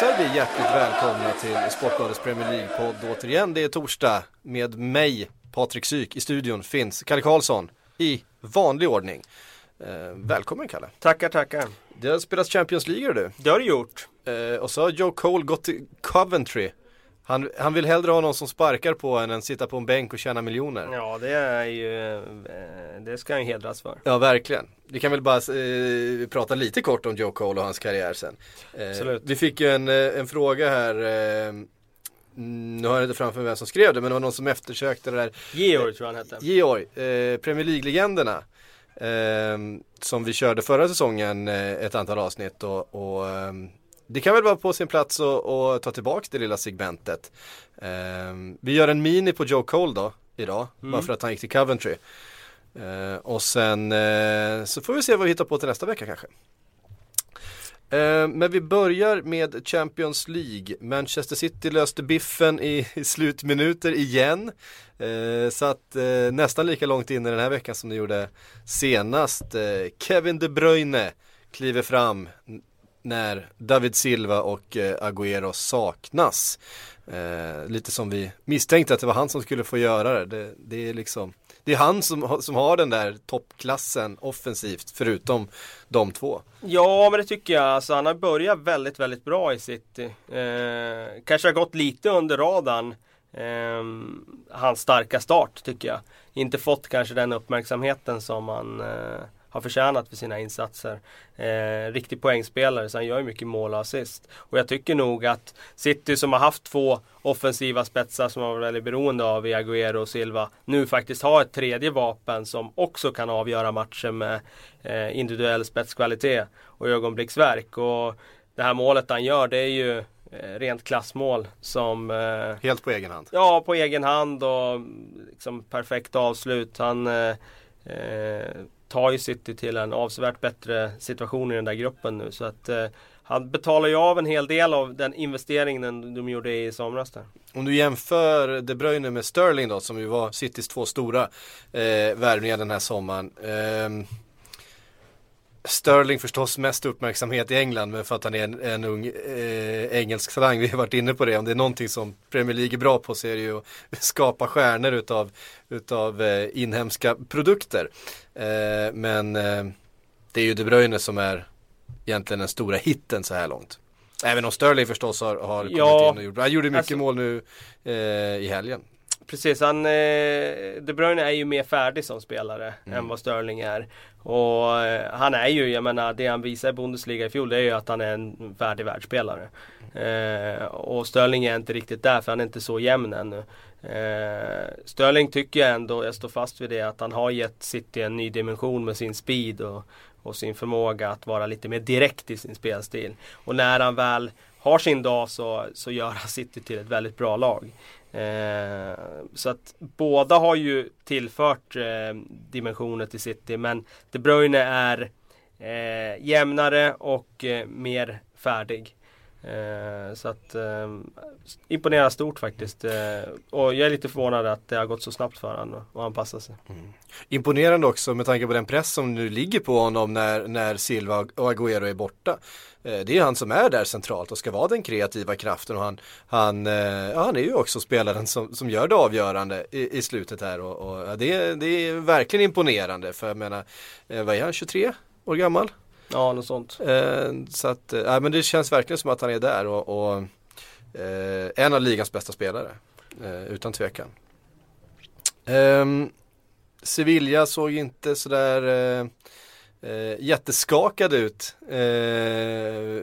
Hälsar vi hjärtligt välkomna till Sportbladets Premier League-podd återigen. Det är torsdag med mig, Patrik Syk, i studion finns Kalle Karlsson i vanlig ordning. Eh, välkommen Kalle. Tackar, tackar. Det har spelats Champions League du. Det har du gjort. Eh, och så har Joe Cole gått till Coventry. Han, han vill hellre ha någon som sparkar på en än sitta på en bänk och tjäna miljoner. Ja, det är ju, eh, det ska han ju hedras för. Ja, verkligen. Vi kan väl bara eh, prata lite kort om Joe Cole och hans karriär sen. Eh, Absolut. Vi fick ju en, eh, en fråga här, eh, nu har jag inte framför mig vem som skrev det, men det var någon som eftersökte det där. Georg tror jag han hette. Georg, eh, Premier League-legenderna. Eh, som vi körde förra säsongen eh, ett antal avsnitt och, och eh, det kan väl vara på sin plats att att ta tillbaka det lilla segmentet. Eh, vi gör en mini på Joe Cole då idag, bara för att han gick till Coventry. Eh, och sen eh, så får vi se vad vi hittar på till nästa vecka kanske. Eh, men vi börjar med Champions League. Manchester City löste biffen i, i slutminuter igen. Eh, satt eh, nästan lika långt in i den här veckan som det gjorde senast. Kevin De Bruyne kliver fram när David Silva och eh, Agüero saknas. Eh, lite som vi misstänkte att det var han som skulle få göra det. Det, det är liksom det är han som, har- som har den där toppklassen offensivt förutom de två. Ja, men det tycker jag. Alltså, han har börjat väldigt, väldigt bra i City. Eh, kanske har gått lite under radarn. Eh, hans starka start tycker jag. Inte fått kanske den uppmärksamheten som han eh, har förtjänat för sina insatser. Eh, riktig poängspelare, så han gör ju mycket mål och assist. Och jag tycker nog att City som har haft två offensiva spetsar som man var väldigt beroende av i Agüero och Silva nu faktiskt har ett tredje vapen som också kan avgöra matchen med eh, individuell spetskvalitet och ögonblicksverk. Och det här målet han gör det är ju eh, rent klassmål som eh, Helt på egen hand. Ja, på egen hand och liksom perfekt avslut. Han eh, eh, tar ju City till en avsevärt bättre situation i den där gruppen nu. Så att eh, han betalar ju av en hel del av den investeringen de gjorde i somras där. Om du jämför De Bruyne med Sterling då som ju var Citys två stora eh, värvningar den här sommaren. Eh, Sterling förstås mest uppmärksamhet i England men för att han är en, en ung eh, engelsk talang. Vi har varit inne på det. Om det är någonting som Premier League är bra på så är det ju att skapa stjärnor utav, utav eh, inhemska produkter. Eh, men eh, det är ju De Bruyne som är egentligen den stora hitten så här långt. Även om Sterling förstås har, har kommit Ja, in och gjort, han gjorde mycket alltså- mål nu eh, i helgen. Precis, han, eh, De Bruyne är ju mer färdig som spelare än vad Sterling är. Och eh, han är ju, jag menar det han visar i Bundesliga i fjol det är ju att han är en färdig världsspelare. Eh, och Sterling är inte riktigt där för han är inte så jämn ännu. Eh, Sterling tycker jag ändå, jag står fast vid det, att han har gett City en ny dimension med sin speed och, och sin förmåga att vara lite mer direkt i sin spelstil. Och när han väl har sin dag så, så gör han City till ett väldigt bra lag. Eh, så att båda har ju tillfört eh, dimensioner till City men De Bruyne är eh, jämnare och eh, mer färdig. Eh, så att eh, imponerar stort faktiskt. Eh, och jag är lite förvånad att det har gått så snabbt för honom att anpassa sig. Mm. Imponerande också med tanke på den press som nu ligger på honom när, när Silva och Agüero är borta. Eh, Det är han som är där centralt och ska vara den kreativa kraften och han, han, eh, ja, han är ju också spelaren som, som gör det avgörande i, i slutet här och, och ja, det, är- det är verkligen imponerande för jag menar, eh, vad är han, 23 år gammal? Ja, något sånt. Eh, Så att, eh, men det känns verkligen som att han är där och, och eh, en av ligans bästa spelare. Eh, utan tvekan. Ehm, Sevilla såg inte sådär eh, eh, jätteskakad ut eh,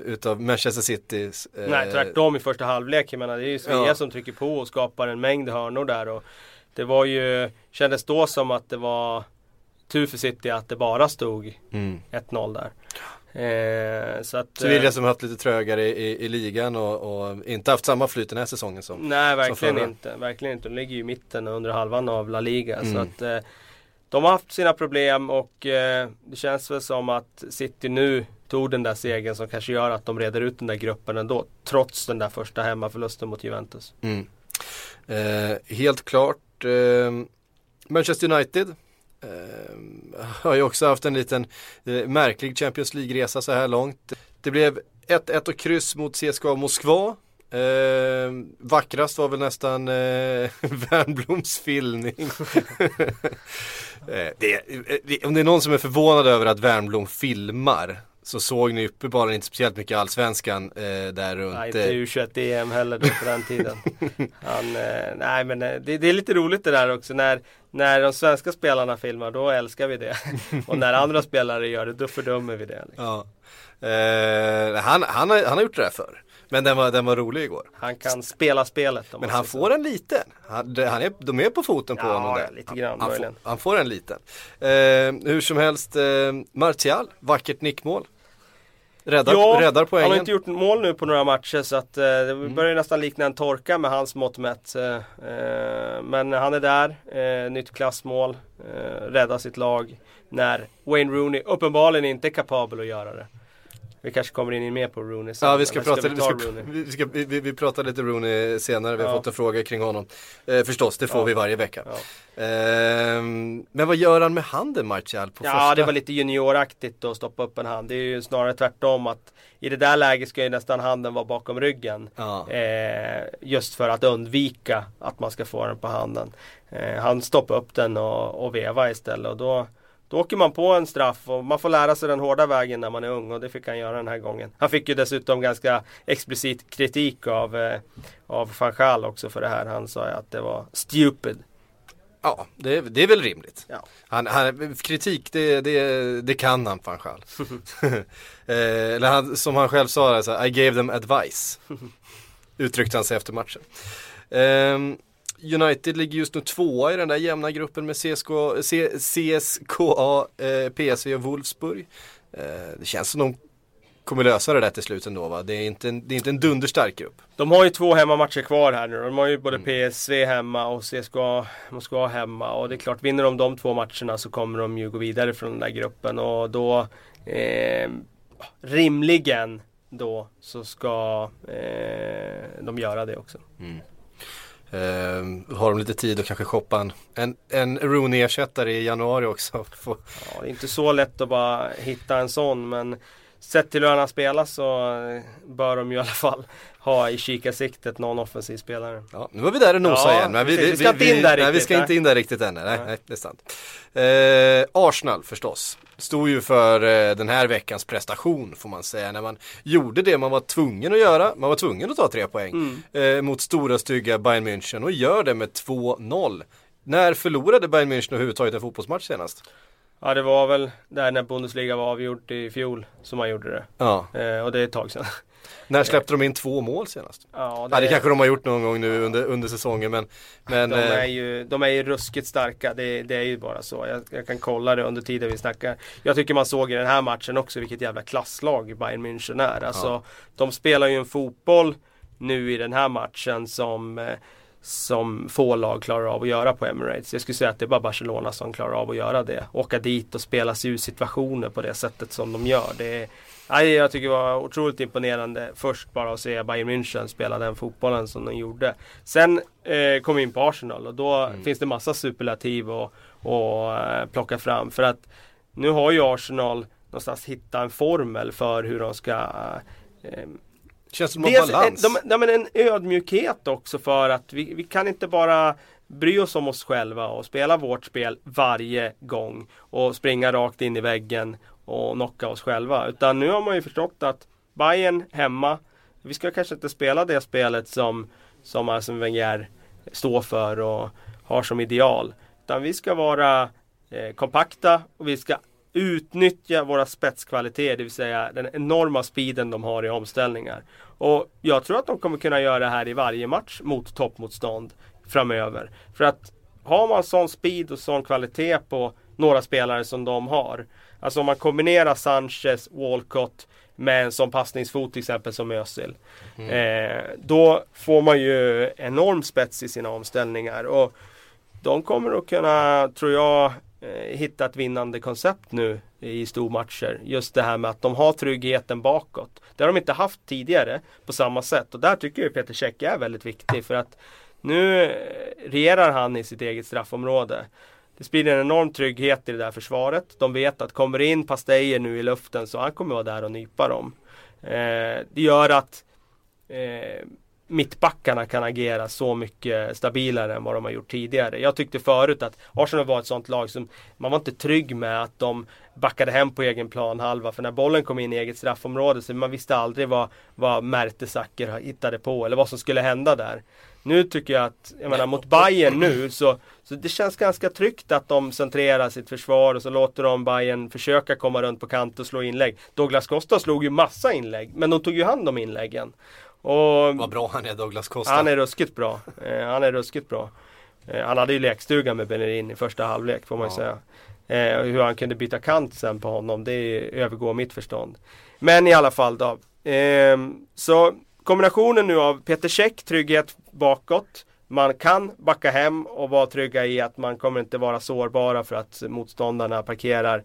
utav Manchester Citys. Eh, Nej, tvärtom i första halvlek. Jag menar, det är ju Svea Ja. som trycker på och skapar en mängd hörnor där. Och det var ju, kändes då som att det var tur för City att det bara stod Mm. 1-0 där. Eh, så att, Sevilla eh, som har haft lite trögare i, i, i ligan och, och inte haft samma flyt den här säsongen som Nej verkligen förra. inte, verkligen inte. De ligger ju i mitten under halvan av La Liga. Så Mm. att eh, de har haft sina problem och eh, det känns väl som att City nu tog den där segern som kanske gör att de reder ut den där gruppen ändå. Trots den där första hemmaförlusten mot Juventus. Mm. Eh, helt klart. Eh, Manchester United eh, har ju också haft en liten eh, märklig Champions League-resa så här långt. Det blev 1-1 och kryss mot CSKA Moskva. Eh, vackrast var väl nästan eh, Wernbloms filmning. eh, det, eh, det, om det är någon som är förvånad över att Wernbloom filmar så såg ni uppenbarligen inte speciellt mycket allsvenskan eh, där runt. Nej, eh, inte U21-EM heller då på den tiden. Han, eh, nej men eh, det, det är lite roligt det där också. När, när de svenska spelarna filmar då älskar vi det. och när andra spelare gör det då fördömer vi det. Liksom. Ja. Eh, han, han, har, han har gjort det där förr. Men den var, den var rolig igår. Han kan spela spelet. Men han får en liten. Han, det- han är, de är på foten på Ja, honom där. lite grann han, får, möjligen. han får en liten. Eh, hur som helst, eh, Martial, vackert nickmål. Räddar, Ja, räddar Han poängen. har inte gjort mål nu på några matcher så att eh, det Mm. börjar nästan likna en torka med hans mått mätt. Eh, eh, men han är där, eh, nytt klassmål, eh, räddar sitt lag när Wayne Rooney uppenbarligen inte är kapabel att göra det. Vi kanske kommer in mer på Rooney sen, Ja vi ska, prata, vi, ta ska, vi, ska, vi, vi, vi pratar lite Rooney senare, vi har Ja. fått en fråga kring honom. Eh, förstås, det får Ja. vi varje vecka. Ja. Eh, men vad gör han med handen Martial på Ja första? det var lite junioraktigt att stoppa upp en hand. Det är ju snarare tvärtom att i det där läget ska ju nästan handen vara bakom ryggen. Eh, just för att undvika att man ska få den på handen. Eh, han stoppade upp den och, och veva istället och då, då åker man på en straff och man får lära sig den hårda vägen när man är ung och det fick han göra den här gången. Han fick ju dessutom ganska explicit kritik av, eh, av van Gaal också för det här. Han sa ju att det var stupid. Ja, det, det är väl rimligt. Ja. Han, han, kritik, det, det, det kan han fan själv. eh, eller han, som han själv sa, alltså, I gave them advice. Uttryckte han sig efter matchen. Ehm, United ligger just nu tvåa i den där jämna gruppen med CSK, C, CSKA, eh, PSV och Wolfsburg. Eh, det känns som de kommer lösa det där till slut ändå va? Det är inte en, det är inte en dunderstark grupp. De har ju två hemmamatcher kvar här nu. De har ju både Mm. PSV hemma och CSKA Moskva hemma. Och det är klart, vinner de de två matcherna så kommer de ju gå vidare från den där gruppen. Och då eh, rimligen då så ska eh, de göra det också. Uh, har de lite tid att kanske shoppa en, en, en Rooney-ersättare i januari också. Ja, det är inte så lätt att bara hitta en sån men Sett till hur han har spelat så eh, bör de ju i alla fall ha i kikarsiktet någon offensiv spelare. Ja, nu var vi där och nosade Ja, igen. Men precis. Vi ska inte in där nej, vi riktigt, ska inte in där riktigt än. Nej, nej. Nej. det är sant. Eh, Arsenal förstås. Stod ju för eh, den här veckans prestation får man säga. När man gjorde det man var tvungen att göra. Man var tvungen att ta tre poäng. Mm. Eh, mot stora stygga Bayern München och gör det med 2-0. När förlorade Bayern München överhuvudtaget en fotbollsmatch senast? Ja det var väl där när Bundesliga var avgjort i fjol som man gjorde det. Ja, Eh, och det är ett tag sedan. när släppte de in två mål senast? Ja, Ja, det kanske de har gjort någon gång nu under, under säsongen men, men de, är eh, ju, de är ju ruskigt starka, det, det är ju bara så. Jag, jag kan kolla det under tiden vi snackar. Jag tycker man såg i den här matchen också vilket jävla klasslag Bayern München är. Alltså, Ja. De spelar ju en fotboll nu i den här matchen som eh, som få lag klarar av att göra på Emirates. Jag skulle säga att det är bara Barcelona som klarar av att göra det. Åka dit och spela sig ur situationer på det sättet som de gör. Det är, jag tycker det var otroligt imponerande först bara att se Bayern München spela den fotbollen som de gjorde. Sen eh, kom vi in på Arsenal och då finns det massa superlativ att och, eh, plocka fram. För att nu har ju Arsenal någonstans hittat en formel för hur de ska eh, känns som de en, balans. de, de, men en ödmjukhet också för att vi, vi kan inte bara bry oss om oss själva och spela vårt spel varje gång och springa rakt in i väggen och knocka oss själva. Utan nu har man ju förstått att Bayern hemma, vi ska kanske inte spela det spelet som, som Arsene Wenger står för och har som ideal. Utan vi ska vara eh, kompakta och vi ska utnyttja våra spetskvaliteter, det vill säga den enorma speeden de har i omställningar. Och jag tror att de kommer kunna göra det här i varje match mot toppmotstånd framöver. För att har man sån speed och sån kvalitet på några spelare som de har. Alltså om man kombinerar Sanchez, Walcott med en sån passningsfot till exempel som Özil. Mm. Eh, då får man ju enorm spets i sina omställningar. Och de kommer att kunna, tror jag, eh, hitta ett vinnande koncept nu i stormatcher. Just det här med att de har tryggheten bakåt. Det har de inte haft tidigare på samma sätt. Och där tycker jag Peter Käck är väldigt viktig. För att nu eh, regerar han i sitt eget straffområde. Det sprider en enorm trygghet i det där försvaret. De vet att kommer det in Pastejer nu i luften så han kommer vara där och nypa dem. Eh, det gör att eh, mittbackarna kan agera så mycket stabilare än vad de har gjort tidigare. Jag tyckte förut att Arsenal var ett sånt lag som man var inte trygg med att de backade hem på egen plan halva. För när bollen kom in i eget straffområde så man visste aldrig vad, vad Mertesacker hittade på eller vad som skulle hända där. Nu tycker jag att, jag menar mot Bayern nu så, så det känns ganska tryggt att de centrerar sitt försvar och så låter de Bayern försöka komma runt på kant och slå inlägg. Douglas Costa slog ju massa inlägg, men de tog ju hand om inläggen. Och Vad bra han är Douglas Costa. Han är ruskigt bra. Eh, han är ruskigt bra. Eh, han hade ju lekstuga med Bellerin i första halvlek får man ju ja. säga. Eh, hur han kunde byta kant sen på honom, det övergår mitt förstånd. Men i alla fall då. Eh, så kombinationen nu av Peter Käck, trygghet bakåt. Man kan backa hem och vara trygga i att man kommer inte vara sårbara för att motståndarna parkerar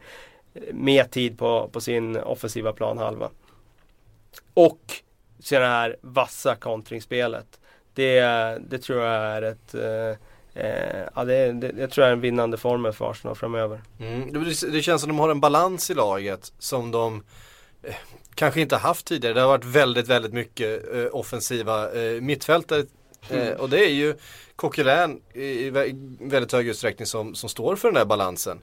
mer tid på, på sin offensiva planhalva. Och så det här vassa kontringsspelet. Det, det tror jag är ett eh, eh, ja, det, det, jag tror jag är en vinnande formel för Arsenal framöver. Mm, det, det, känns som de har en balans i laget som de eh, kanske inte haft tidigare. Det har varit väldigt, väldigt mycket eh, offensiva eh, mittfältare. Mm. och det är ju Coquelin i väldigt hög utsträckning som, som står för den där balansen.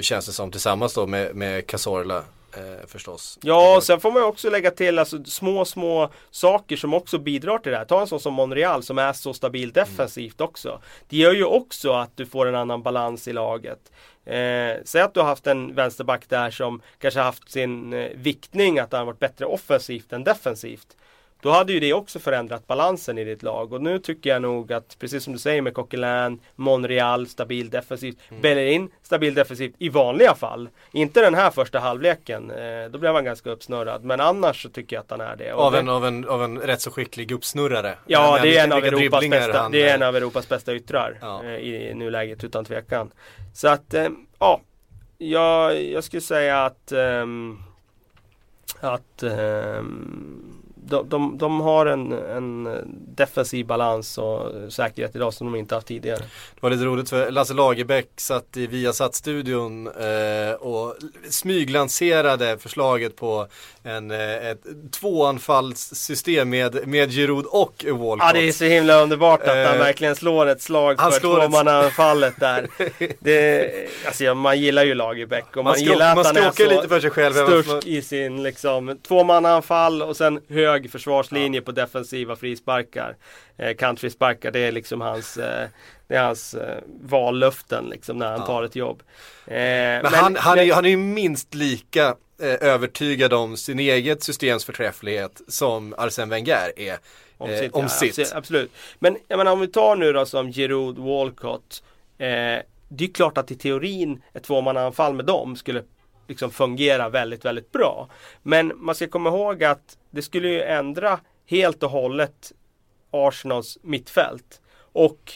känns det som tillsammans då med, med Cazorla eh, förstås. Ja, och sen får man ju också lägga till alltså, små, små saker som också bidrar till det här. Ta en sån som Monreal som är så stabilt mm. defensivt mm. också. Det gör ju också att du får en annan balans i laget. Eh, säg att du har haft en vänsterback där som kanske haft sin eh, viktning att han varit bättre offensivt än defensivt. Då hade ju det också förändrat balansen i ditt lag och nu tycker jag nog att precis som du säger med Coquelin, Monreal stabil defensivt, mm. Bellerin stabil defensivt i vanliga fall. Inte den här första halvleken, eh, då blev han ganska uppsnurrad. Men annars så tycker jag att han är det. Av en, av, en, av en rätt så skicklig uppsnurrare. Ja, det är, en av Europas bästa, han, det är en av Europas bästa yttrar ja. eh, i nuläget utan tvekan. Så att, eh, ja, jag, jag skulle säga att ehm, att um, de, de, de har en, en defensiv balans och säkerhet idag som de inte haft tidigare. Det var lite roligt för Lasse Lagerbäck satt i Viasat-studion eh, och smyglanserade förslaget på en, eh, ett tvåanfallssystem med, med Giroud och Walcott. Ja det är så himla underbart att eh, han verkligen slår ett slag för tvåmannaanfallet där. Det, alltså, man gillar ju Lagerbäck och man, man gillar att man han är så lite för sig själv, störst i sin liksom, tvåmannaanfall och sen hög hög försvarslinje på defensiva frisparkar. Eh, kantfrisparkar, det är liksom hans, eh, det är hans eh, vallöften liksom när han ja. tar ett jobb. Eh, men, men, han, han, är, han är ju minst lika eh, övertygad om sin eget systems förträfflighet som Arsene Wenger är. Om sitt. Om ja, sitt. Absolut. Men jag menar om vi tar nu då som Giroud Walcott. det är klart att i teorin ett tvåmannaanfall med dem skulle liksom fungera väldigt, väldigt bra. Men man ska komma ihåg att det skulle ju ändra helt och hållet Arsenals mittfält. Och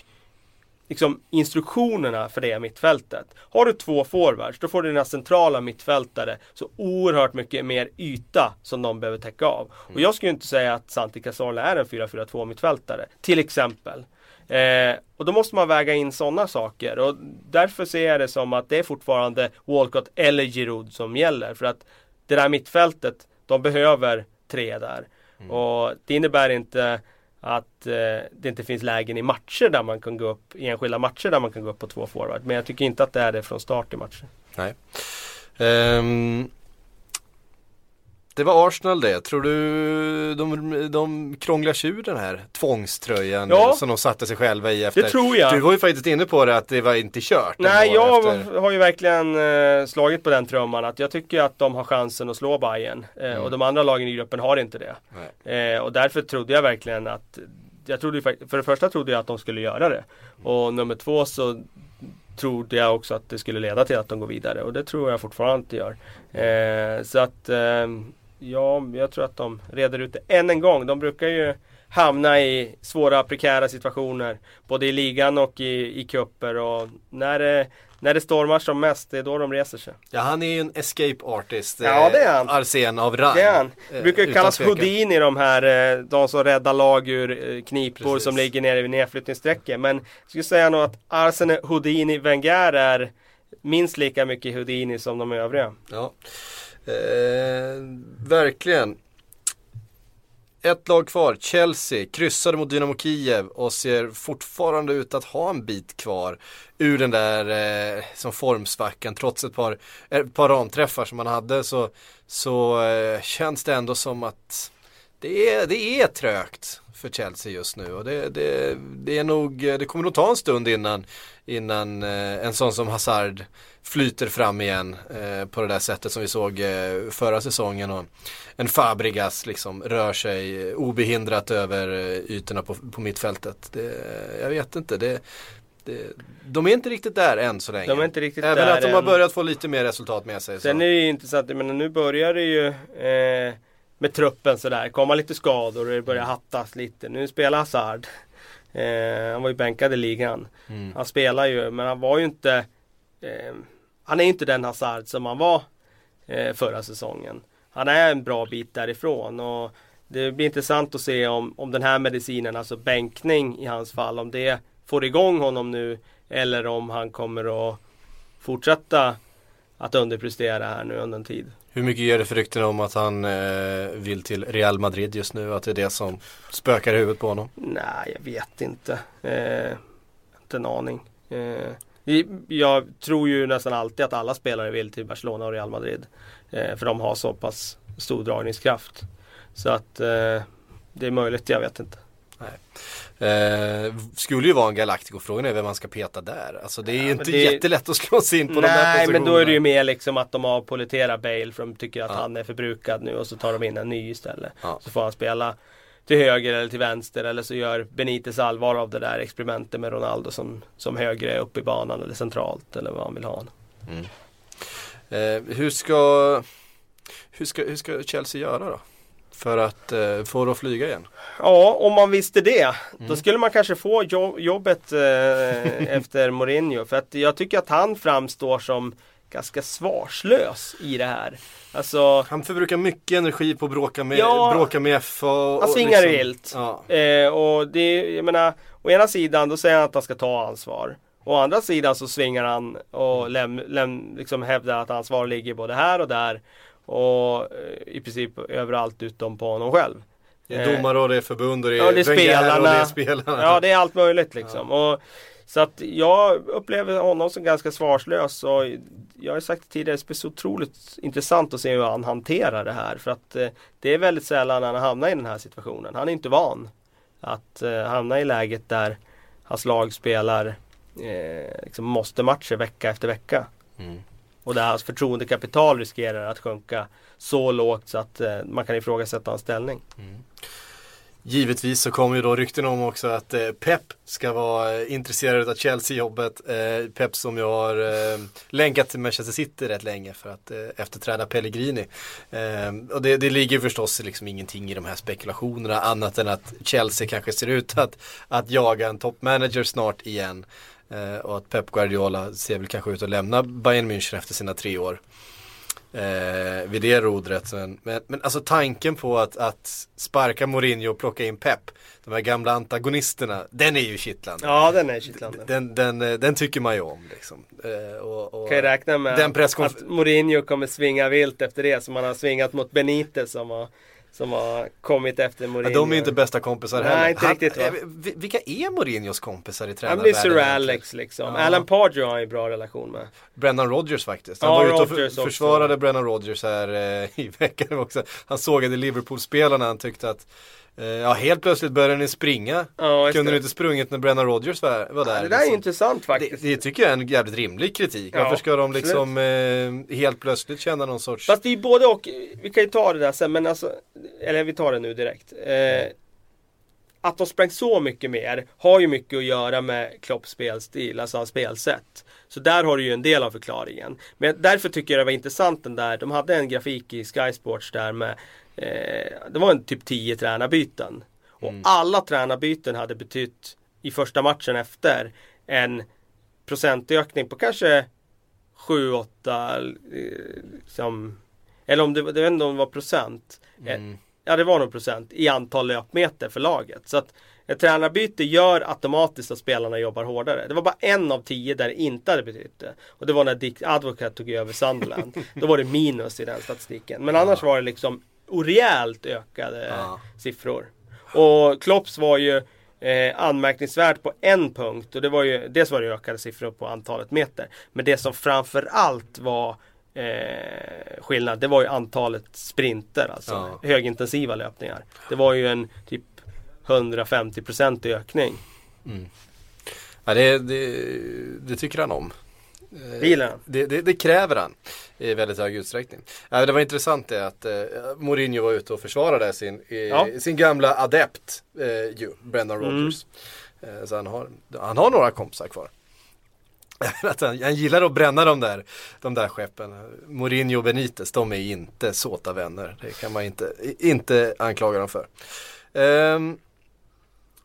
liksom instruktionerna för det mittfältet. Har du två forwards, då får dina centrala mittfältare så oerhört mycket mer yta som de behöver täcka av. Och jag skulle inte säga att Santi Cazorla är en 4-4-2 mittfältare. Till exempel. Eh, och då måste man väga in sådana saker och därför ser jag det som att det är fortfarande Walcott eller Giroud som gäller. För att det där mittfältet, de behöver tre där. Mm. Och det innebär inte att eh, det inte finns lägen i matcher där man kan gå upp, i enskilda matcher där man kan gå upp på två forward. Men jag tycker inte att det är det från start i matchen. Nej. Um, det var Arsenal det. Tror du de, de krånglar sig ur den här tvångströjan ja. som de satte sig själva i efter? Det tror jag. Du var ju faktiskt inne på det att det var inte kört. Nej, jag efter... har ju verkligen eh, slagit på den trumman att jag tycker att de har chansen att slå Bayern eh, mm. Och de andra lagen i gruppen har inte det. Eh, och därför trodde jag verkligen att jag trodde, för det första trodde jag att de skulle göra det. Och nummer två så trodde jag också att det skulle leda till att de går vidare och det tror jag fortfarande att det gör. Eh, så att eh, ja, jag tror att de reder ut det än en gång. De brukar ju hamna i svåra prekära situationer. Både i ligan och i, i kupper och när det, när det stormar som mest, det är då de reser sig. Ja han är ju en escape artist. Ja, det är han. Eh, Arsen av rang. Det är han. Eh, Det brukar ju kallas. Houdini de här, eh, de som räddar lag ur knipor Precis. som ligger nere vid nedflyttningsstrecket. Men jag skulle säga nog att Arsene Houdini Wenger är minst lika mycket Houdini som de övriga. Ja. Eh, verkligen. Ett lag kvar, Chelsea, kryssade mot Dynamo Kiev och ser fortfarande ut att ha en bit kvar ur den där eh, som formsvackan. Trots ett par, ett par ramträffar som man hade så, så eh, känns det ändå som att det är, det är trögt för Chelsea just nu och det, det, det är nog, det kommer nog ta en stund innan, innan eh, en sån som Hazard flyter fram igen eh, på det där sättet som vi såg eh, förra säsongen och en Fabregas liksom rör sig obehindrat över ytorna på, på mittfältet. Det, jag vet inte, det, det, de är inte riktigt där än så länge. Även att de har än. börjat få lite mer resultat med sig. Sen så. är det ju intressant, jag menar nu börjar det ju eh, med truppen sådär, komma lite skador och det börjar hattas lite. Nu spelar Hazard. Eh, han var ju bänkad i ligan. Mm. Han spelar ju, men han var ju inte eh, Han är ju inte den Hazard som han var eh, förra säsongen. Han är en bra bit därifrån och det blir intressant att se om, om den här medicinen, alltså bänkning i hans fall, om det får igång honom nu eller om han kommer att fortsätta att underprestera här nu under en tid. Hur mycket ger det för rykten om att han eh, vill till Real Madrid just nu? Att det är det som spökar i huvudet på honom? Nej, jag vet inte. Eh, inte en aning. Eh, jag tror ju nästan alltid att alla spelare vill till Barcelona och Real Madrid. Eh, för de har så pass stor dragningskraft. Så att eh, det är möjligt, jag vet inte. Eh, skulle ju vara en Galactico-frågan är vem man ska peta där. Alltså det är ju Ja, inte det- jättelätt att slå sig in på de där Nej, positionerna. men då är det ju mer liksom att de avpoliterar Bale för de tycker att Ja. han är förbrukad nu och så tar de in en ny istället. Ja. Så får han spela till höger eller till vänster eller så gör Benitez allvar av det där experimentet med Ronaldo som, som högre upp i banan eller centralt eller vad han vill ha. honom. Eh, hur, ska, hur, ska, hur ska Chelsea göra då? För att eh, få det att flyga igen? Ja, om man visste det. Mm. Då skulle man kanske få jo- jobbet eh, efter Mourinho. För att jag tycker att han framstår som ganska svarslös i det här. Alltså, Han förbrukar mycket energi på att bråka med, Ja. bråka med FA. Han svingar liksom, vilt. Ja. Eh, och det, jag menar, å ena sidan då säger han att han ska ta ansvar. Å andra sidan så svingar han och läm, läm, liksom hävdar att ansvar ligger både här och där. Och eh, i princip överallt utom på honom själv. Det är domare och det är förbund och det är, Ja, det är spelarna. och det är spelarna. Ja, det är allt möjligt liksom. Och, så att jag upplever honom som ganska svarslös och jag har sagt tidigare, det blir så otroligt intressant att se hur han hanterar det här. För att eh, det är väldigt sällan han hamnar i den här situationen. Han är inte van att eh, hamna i läget där hans lag spelar eh, liksom måste matcher vecka efter vecka. Mm. Och där hans förtroendekapital riskerar att sjunka så lågt så att eh, man kan ifrågasätta hans ställning. Mm. Givetvis så kommer ju då rykten om också att eh, Pep ska vara eh, intresserad av Chelsea-jobbet. Eh, Pep som ju har eh, länkat till Manchester City rätt länge för att eh, efterträda Pellegrini. Eh, och det, det ligger förstås liksom ingenting i de här spekulationerna annat än att Chelsea kanske ser ut att, att jaga en toppmanager snart igen. Eh, och att Pep Guardiola ser väl kanske ut att lämna Bayern München efter sina tre år eh, vid det rodret. Men, men, men alltså tanken på att, att sparka Mourinho och plocka in Pep, de här gamla antagonisterna, den är ju kittlande. Ja, den är kittlande. Den, den, eh, den tycker man ju om liksom. Eh, och, och, kan ju räkna med den att Mourinho kommer svinga vilt efter det som han har svingat mot Benitez som har, som har kommit efter ja, Mourinho. de är inte bästa kompisar Nej, heller. inte riktigt, va? eh, vi- vilka är Mourinhos kompisar i Han tränarvärlden? blir Sir? Alex liksom. Ja. Alan Pardew har han ju bra relation med. Brennan Rodgers faktiskt. Han Ja, var ute och Rodgers för, också. försvarade Brennan Rodgers här eh, i veckan också. Han sågade Liverpool-spelarna. Han tyckte att ja, helt plötsligt började ni springa. Ja, Kunde det. du inte sprungit när Brennan Rodgers var, var där? Ja, det där är liksom? intressant det, faktiskt. det tycker jag är en jävligt rimlig kritik. Ja, Varför ska de liksom eh, helt plötsligt känna någon sorts... Fast det är ju både och. Vi kan ju ta det där sen men alltså Eller vi tar det nu direkt. Eh, att de sprang så mycket mer har ju mycket att göra med Klopps spelstil, alltså hans spelsätt. Så där har du ju en del av förklaringen. Men därför tycker jag det var intressant den där, de hade en grafik i Sky Sports där med eh, Det var en typ 10 tränarbyten. Och Mm. alla tränarbyten hade betytt i första matchen efter en procentökning på kanske 7-8 liksom, Eller om det, inte om det var procent. Eh, Mm. Ja det var nog procent i antal löpmeter för laget. Så att ett tränarbyte gör automatiskt att spelarna jobbar hårdare. Det var bara en av tio där det inte hade betytt det. Och det var när Dick Advocat tog över Sunderland. Då var det minus i den statistiken. Men annars var det liksom rejält ökade Ja. siffror. Och Klopps var ju eh, anmärkningsvärt på en punkt. Och det var ju, dels var det ökade siffror på antalet meter. Men det som framförallt var eh, skillnad, det var ju antalet sprinter. Alltså Ja. högintensiva löpningar. Det var ju en typ 150% ökning. Ja, det, det, det tycker han om. Det gillar han. Det, det, det kräver han i väldigt hög utsträckning. Ja, det var intressant det att eh, Mourinho var ute och försvarade sin, eh, Ja. sin gamla adept, eh, ju, Brendan Rodgers. Eh, så han har, han har några kompisar kvar. att han, han gillar att bränna de där, de där skeppen. Mourinho och Benitez, de är inte såta vänner. Det kan man inte, inte anklaga dem för. Ehm,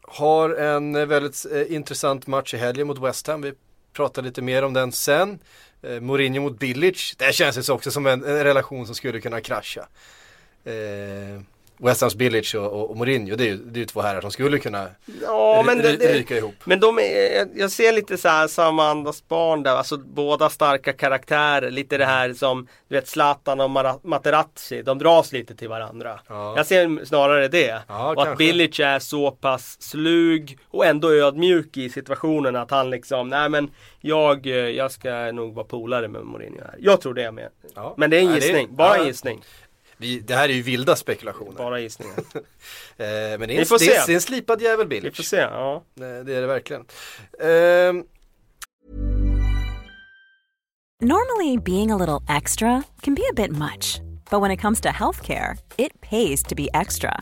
har en väldigt eh, intressant match i helgen mot West Ham. Vi pratar lite mer om den sen. Eh, Mourinho mot Bilic. Det känns ju också som en, en relation som skulle kunna krascha. Eh, West Hams Bilic och, och, och Mourinho, det är ju det är två herrar som skulle kunna Ja, men det, ry- det, ryka ihop. Men de är, jag ser lite så här samma andas barn där, alltså båda starka karaktärer. Lite det här som, du vet Zlatan och Materazzi, de dras lite till varandra. Ja. Jag ser snarare det. Ja, och att kanske. Bilic är så pass slug och ändå ödmjuk i situationen att han liksom, nej men jag, eh, jag ska nog vara polare med Mourinho här. Jag tror det med. Ja. Men det är en gissning, bara en gissning. Vi, det här är ju vilda spekulationer. Bara gissningar. Eh, men det är, Vi en, får det, är, se. det är en slipad jävel Vi Bilic. får se, ja. Eh, Det är det verkligen. Ehm, Normally, being a little extra can be a bit much, but when it comes to healthcare, it pays to be extra.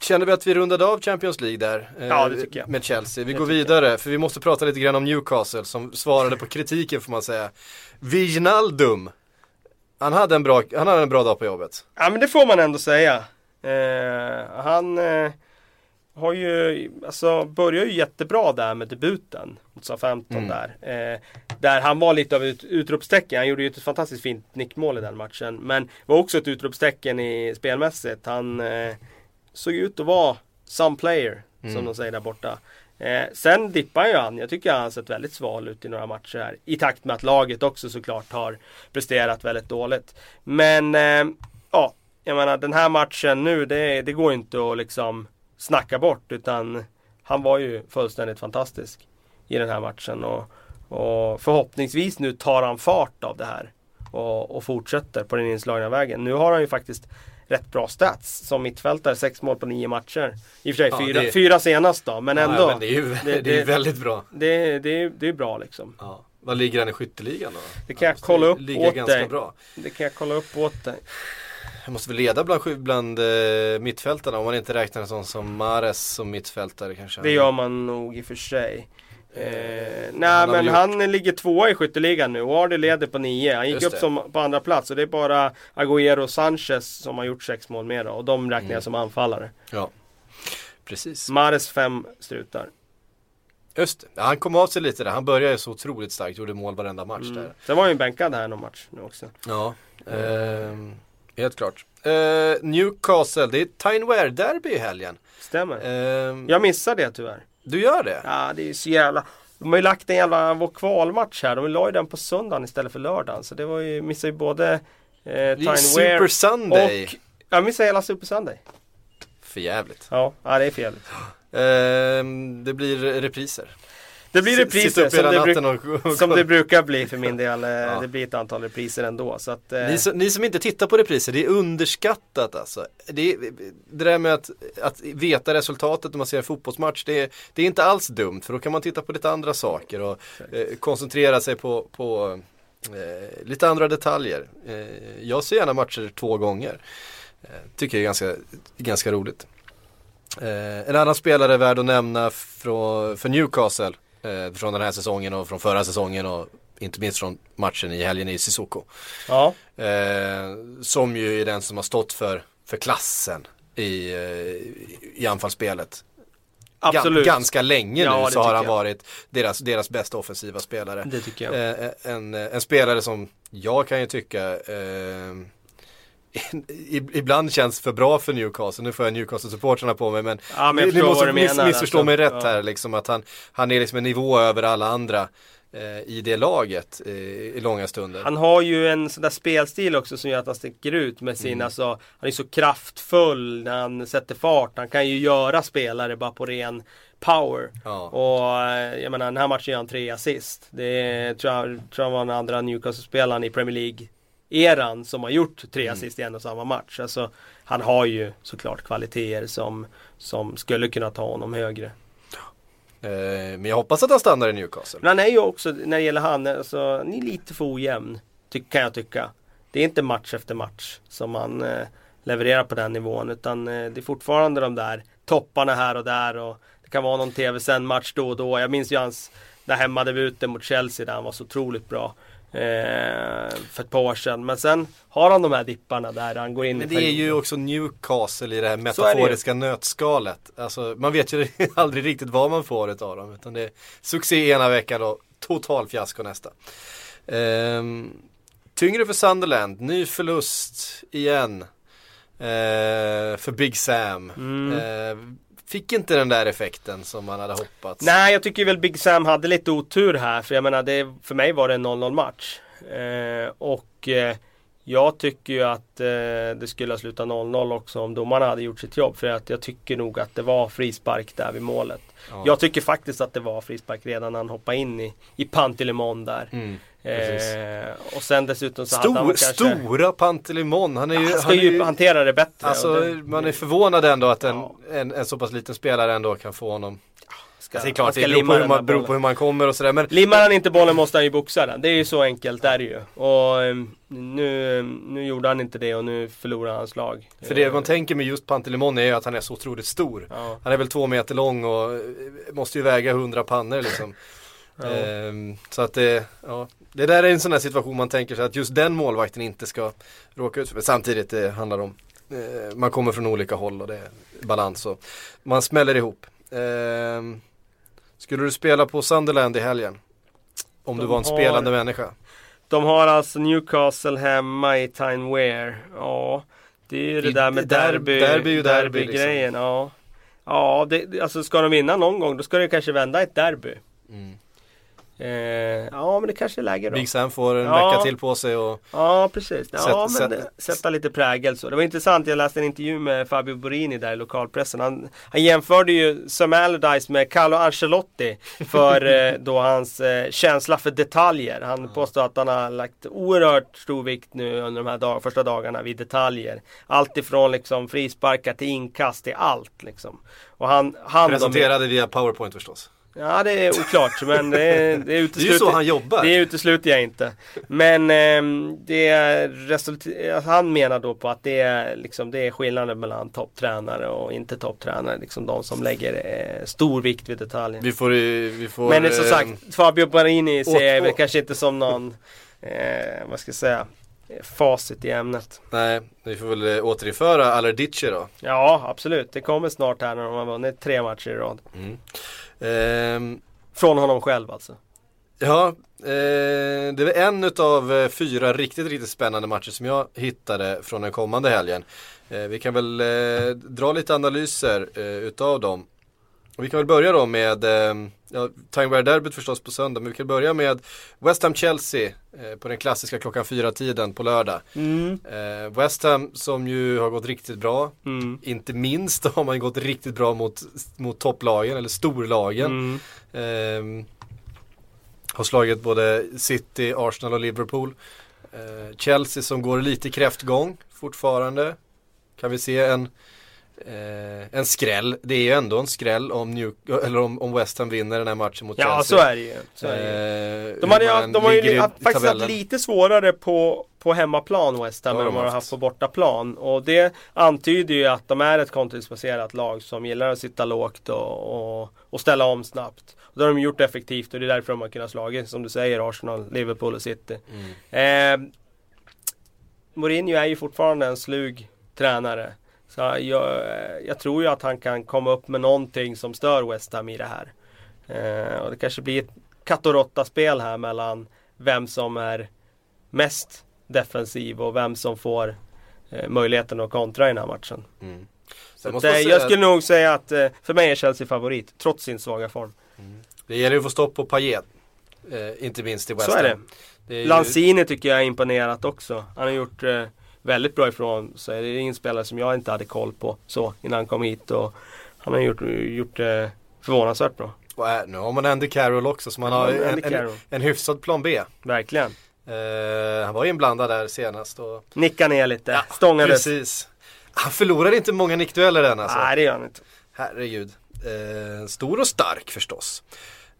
Känner vi att vi rundade av Champions League där? eh, Ja, det tycker jag. Med Chelsea. Vi Det går vidare för vi måste prata lite grann om Newcastle som svarade på kritiken får man säga. Wijnaldum. Han hade en bra, han hade en bra dag på jobbet. Ja men det får man ändå säga. Eh, han eh, har ju, alltså börjar ju jättebra där med debuten mot Southampton där. Eh, där han var lite av ett utropstecken. Han gjorde ju ett fantastiskt fint nickmål i den matchen. Men var också ett utropstecken i spelmässigt. Han eh, såg ut att vara some player, som de säger där borta. Eh, sen dippar ju han. Jag tycker han har sett väldigt sval ut i några matcher här. I takt med att laget också såklart har presterat väldigt dåligt. Men eh, ja, jag menar den här matchen nu, det, det går inte att liksom snacka bort. Utan han var ju fullständigt fantastisk i den här matchen. Och, och förhoppningsvis nu tar han fart av det här. Och, och fortsätter på den inslagna vägen. Nu har han ju faktiskt rätt bra stats som mittfältare. Sex mål på nio matcher. I och för sig Ja, fyra, det- fyra senast då, men ändå. Ja, men det är ju det- det, är väldigt bra. Det, det, det är bra liksom. Ja. Vad ligger han i skytteligan då? Det kan jag kolla upp åt ganska dig. bra. Det kan jag kolla upp åt dig. Han måste väl leda bland, bland eh, mittfältarna om man inte räknar en sån som Mares som mittfältare kanske. Det gör man nog i och för sig. Eh, nej men gjort- han ligger tvåa i skytteligan nu. Wardy leder på nio. Han gick Just upp det. som på andra plats och det är bara Agüero och Sanchez som har gjort sex mål mer då. Och de räknar Mm. jag som anfallare. Ja, precis. Mares fem strutar. Just det. Han kom av sig lite där. Han började så otroligt starkt, gjorde mål varenda match Mm. där. Sen var han ju bänkad här någon match nu också. Ja, ehm, helt klart. Eh, Newcastle, det är Tyne Wear-derby i helgen. Stämmer. Ehm, Jag missar det tyvärr. Du gör det? Ja det är ju så jävla De har ju lagt en jävla vår kvalmatch här. De la ju den på söndagen istället för lördagen. Så det var ju, missar ju både eh, Det är Tyne Super Sunday. och Jag missar hela Super Sunday. För jävligt. Ja, ja det är fel. Ehm, det blir repriser. Det blir repriser upp som hela det, natten bruk, och, som det brukar bli för min del. Eh, Ja. Det blir ett antal repriser ändå. Så att, eh, Ni som, ni som inte tittar på repriser, det är underskattat alltså. Det, det där med att, att veta resultatet när man ser en fotbollsmatch, det är, det är inte alls dumt för då kan man titta på lite andra saker och eh, koncentrera sig på, på eh, lite andra detaljer. Eh, jag ser gärna matcher två gånger. Eh, tycker jag är ganska, ganska roligt. En annan spelare värd att nämna från, för Newcastle eh, från den här säsongen och från förra säsongen och inte minst från matchen i helgen i Sissoko. ja. Eh, som ju är den som har stått för, för klassen i, eh, i anfallsspelet. Absolut. ganska länge Ja, nu det så har han jag. varit deras, deras bästa offensiva spelare. Det tycker jag. Eh, en, en spelare som jag kan ju tycka eh, Ibland känns för bra för Newcastle, nu får jag Newcastle-supportrarna på mig men Ja, men ni, måste miss, menar, missförstå alltså. mig rätt här liksom att han, han är liksom en nivå över alla andra eh, i det laget eh, i långa stunder. Han har ju en sån där spelstil också som gör att han sticker ut med sin, alltså, han är så kraftfull när han sätter fart. Han kan ju göra spelare bara på ren power. Ja. Och eh, jag menar den här matchen gör han tre assist. Det tror jag, tror jag var den andra Newcastle-spelaren i Premier League eran som har gjort tre Mm. assist i en och samma match. Alltså, han har ju såklart kvaliteter som, som skulle kunna ta honom högre. Eh, men jag hoppas att han stannar i Newcastle. Men han är ju också, när det gäller han, alltså, han är lite för ojämn. Kan jag tycka. Det är inte match efter match som han eh, levererar på den nivån. Utan eh, det är fortfarande de där topparna här och där. Och det kan vara någon tv-sänd match då och då. Jag minns ju hans där hemmadebuten mot Chelsea där han var så otroligt bra. Eh, för ett par år sedan. Men sen har han de här dipparna där han går in Men i det är ju också Newcastle i det här är det metaforiska nötskalet. Alltså, man vet ju aldrig riktigt vad man får utav dem. Utan det är succé ena veckan och total fiasko nästa. Ehm, tyngre för Sunderland, ny förlust igen. Eh, för Big Sam. Mm. Fick inte den där effekten som man hade hoppats. Nej, jag tycker väl Big Sam hade lite otur här. För jag menar, det, för mig var det en 0-0 match. Eh, och eh, jag tycker ju att eh, det skulle ha slutat 0-0 också om domarna hade gjort sitt jobb. För att jag tycker nog att det var frispark där vid målet. Ja. Jag tycker faktiskt att det var frispark redan när han hoppade in i, i Pantilimon där. Mm, eh, och sen dessutom så hade han Stor, kanske... Stora Pantelimon. Han är ju, han ska han ju ju hantera det bättre. Alltså det- man är förvånad ändå att en, Ja. en, en så pass liten spelare ändå kan få honom. Ska, Alltså, det är han klart, ska det limma den man, beror på hur man kommer och sådär. Men Limmar han inte bollen måste han ju boxa den. Det är ju så enkelt är det ju. Och eh, nu, nu gjorde han inte det och nu förlorar han slag. för det Eh, man tänker med just Pantelimon är ju att han är så otroligt stor. Ja. Han är väl två meter lång och eh, måste ju väga hundra pannor liksom. Ja. Ehm, så att det, ja. Det där är en sån här situation man tänker sig att just den målvakten inte ska råka ut för. Men samtidigt det handlar om, eh, man kommer från olika håll och det är balans och man smäller ihop. Ehm, skulle du spela på Sunderland i helgen? Om du De var en har- spelande människa? De har alltså Newcastle hemma i Tyne Wear. Ja, det är ju det I- där med derby, derby är ju derby, liksom. grejen. Ja, ja det- alltså ska de vinna någon gång då ska det kanske vända ett derby. Mm. Eh, ja, men det kanske är läge då. Big Sam får en Ja. vecka till på sig och Ja precis, ja, Sätt- men sätt- sätta lite prägel så. Det var intressant, jag läste en intervju med Fabio Borini där i lokalpressen. Han, han jämförde ju Sam Allardyce med Carlo Ancelotti för eh, då hans eh, känsla för detaljer. Han påstår att han har lagt oerhört stor vikt nu under de här dag, första dagarna vid detaljer. Allt ifrån liksom frisparkar till inkast till allt liksom. Och han, han presenterade via PowerPoint förstås. Ja det är oklart men det, det Det är ju utesluter så han jobbar. Det utesluter jag inte. Men ehm, det är resultat, han menar då på att det är, liksom, det är skillnaden mellan topptränare och inte topptränare. Liksom de som lägger eh, stor vikt vid detaljen. Vi får, eh, vi får Men som eh, sagt, Fabio Barini ser jag kanske inte som någon, eh, vad ska jag säga, eh, facit i ämnet. Nej, vi får väl eh, återinföra Alerdici då. Ja absolut, det kommer snart här när de har vunnit tre matcher i rad. Ehm, Från honom själv alltså. ja, eh, det var en utav eh, fyra riktigt, riktigt spännande matcher som jag hittade från den kommande helgen. Eh, vi kan väl eh, dra lite analyser eh, utav dem. Och vi kan väl börja då med, eh, ja, Time derbyt förstås på söndag, men vi kan börja med West Ham-Chelsea eh, på den klassiska klockan fyra tiden på lördag. Eh, West Ham som ju har gått riktigt bra. Mm. Inte minst har man gått riktigt bra mot, mot topplagen eller storlagen. Mm. Ehm, Har slagit både City, Arsenal och Liverpool. Eh, Chelsea som går lite kräftgång fortfarande. Kan vi se en, eh, en skräll. Det är ju ändå en skräll om, New, eller om, om West Ham vinner den här matchen mot Ja, Chelsea. så är det ju. Så är det ju. Eh, De, hade, hur ju- man de har ju haft- faktiskt haft lite svårare på, på hemmaplan West Ham Ja, än de har har haft haft. på bortaplan. Och det antyder ju att de är ett kontringsbaserat lag som gillar att sitta lågt och, och, och ställa om snabbt. Och det har de gjort effektivt och det är därför de har kunnat slagit, som du säger, Arsenal, Liverpool och City. Mm. Eh, Mourinho är ju fortfarande en slug tränare. Så jag, jag tror ju att han kan komma upp med någonting som stör West Ham i det här. Eh, och det kanske blir ett katt och råtta spel här mellan vem som är mest defensiv och vem som får eh, möjligheten att kontra i den här matchen. Mm. Så att, eh, jag skulle nog säga att eh, för mig är Chelsea favorit trots sin svaga form. Det gäller ju att få stopp på Payet. Eh, inte minst i West Så är det. Ham. det är ju- Lanzini tycker jag är imponerat också. Han har gjort eh, väldigt bra ifrån. Det är ingen spelare som jag inte hade koll på så innan han kom hit. Och han har gjort, gjort det förvånansvärt bra. Och är, nu har man Andy Carroll också så man Ja, har Andy en, en, en hyfsad plan B. Verkligen. Eh, han var inblandad där senast och Nicka ner lite, stångades. Precis. Han förlorar inte många nickdueller än alltså. Nej det gör han inte. Herregud. Eh, stor och stark förstås.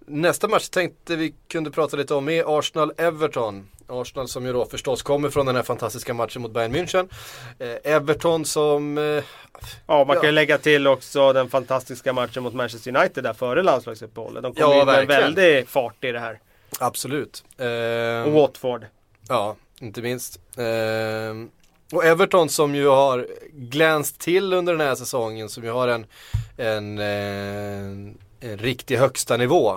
Nästa match tänkte vi kunde prata lite om är Arsenal-Everton. Arsenal som ju då förstås kommer från den här fantastiska matchen mot Bayern München. Eh, Everton som eh, Ja, man kan ju Ja. lägga till också den fantastiska matchen mot Manchester United där före landslagsuppehållet. De kom Ja, in med en verkligen. väldig fart i det här. absolut. Eh, Och Watford. Ja, inte minst. Ehm, och Everton som ju har glänst till under den här säsongen som ju har en, en, eh, en riktig högsta nivå.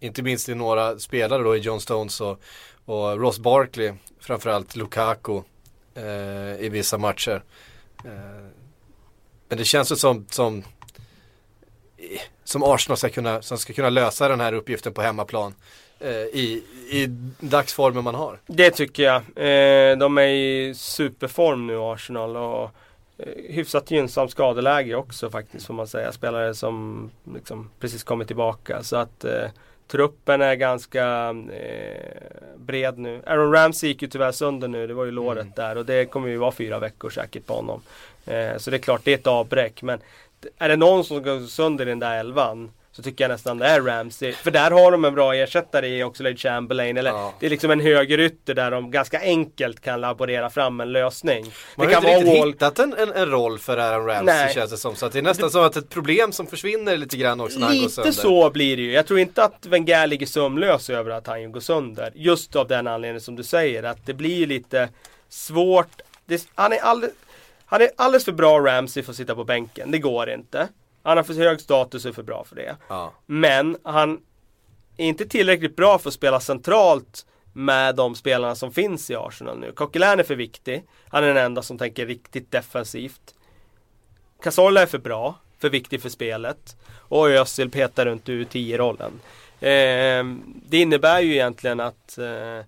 Inte minst i några spelare då i John Stones och, och Ross Barkley. Framförallt Lukaku eh, i vissa matcher. Eh, men det känns ju som, som, eh, som Arsenal ska kunna, som ska kunna lösa den här uppgiften på hemmaplan. eh, I, i dagsformen man har. Det tycker jag. Eh, de är i superform nu Arsenal och eh, hyfsat gynnsamt skadeläge också faktiskt får man säga. Spelare som liksom precis kommit tillbaka. Så att eh, truppen är ganska eh, bred nu. Aaron Ramsey gick ju tyvärr sönder nu. Det var ju låret Mm. där och det kommer ju vara fyra veckor säkert på honom. Eh, så det är klart, det är ett avbräck. Men är det någon som går sönder i den där elvan så tycker jag nästan det är Ramsey. För där har de en bra ersättare i Oxlade Chamberlain. Eller Ja. det är liksom en högerytter där de ganska enkelt kan laborera fram en lösning. Man det har kan inte riktigt Wall... hittat en, en, en roll för Aaron Ramsey Nej. känns det som. Så att det är nästan som att ett problem som försvinner lite grann också när han går sönder. Lite så blir det ju. Jag tror inte att Wenger ligger sömnlös över att han går sönder. Just av den anledningen som du säger. Att det blir lite svårt. Det, han, är alldeles, han är alldeles för bra Ramsey för att sitta på bänken. Det går inte. Han har för hög status och är för bra för det. Ja. Men han är inte tillräckligt bra för att spela centralt med de spelarna som finns i Arsenal nu. Coquelin är för viktig. Han är den enda som tänker riktigt defensivt. Cazorla är för bra, för viktig för spelet. Och Özil petar runt ur 10-rollen. Eh, det innebär ju egentligen att eh,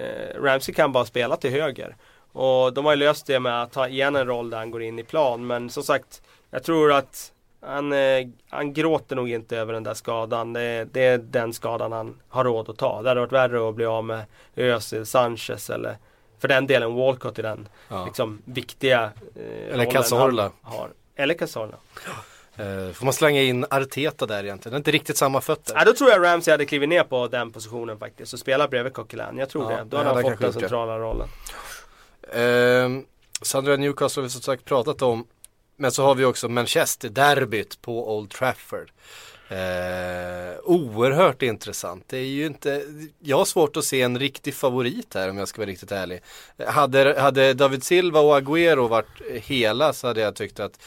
eh, Ramsey kan bara spela till höger. Och de har ju löst det med att ta igen en roll där han går in i plan. Men som sagt, jag tror att han, eh, han gråter nog inte över den där skadan. Det, det är den skadan han har råd att ta. Det hade varit värre att bli av med Özil, Sanchez eller för den delen Walcott i den Ja. liksom, viktiga eh, rollen Cazorla. Eller Cazorla. Eh, får man slänga in Arteta där egentligen? Det är inte riktigt samma fötter. Ja, då tror jag Ramsey hade klivit ner på den positionen faktiskt och spelat bredvid Coquelin. Jag tror Ja, det. Då hade han fått den centrala rollen. Eh, Sandra Newcastle har vi som sagt pratat om. Men så har vi också Manchester-derbyt på Old Trafford. Eh, oerhört intressant. Det är ju inte, jag har svårt att se en riktig favorit här om jag ska vara riktigt ärlig. Hade, hade David Silva och Agüero varit hela så hade jag tyckt att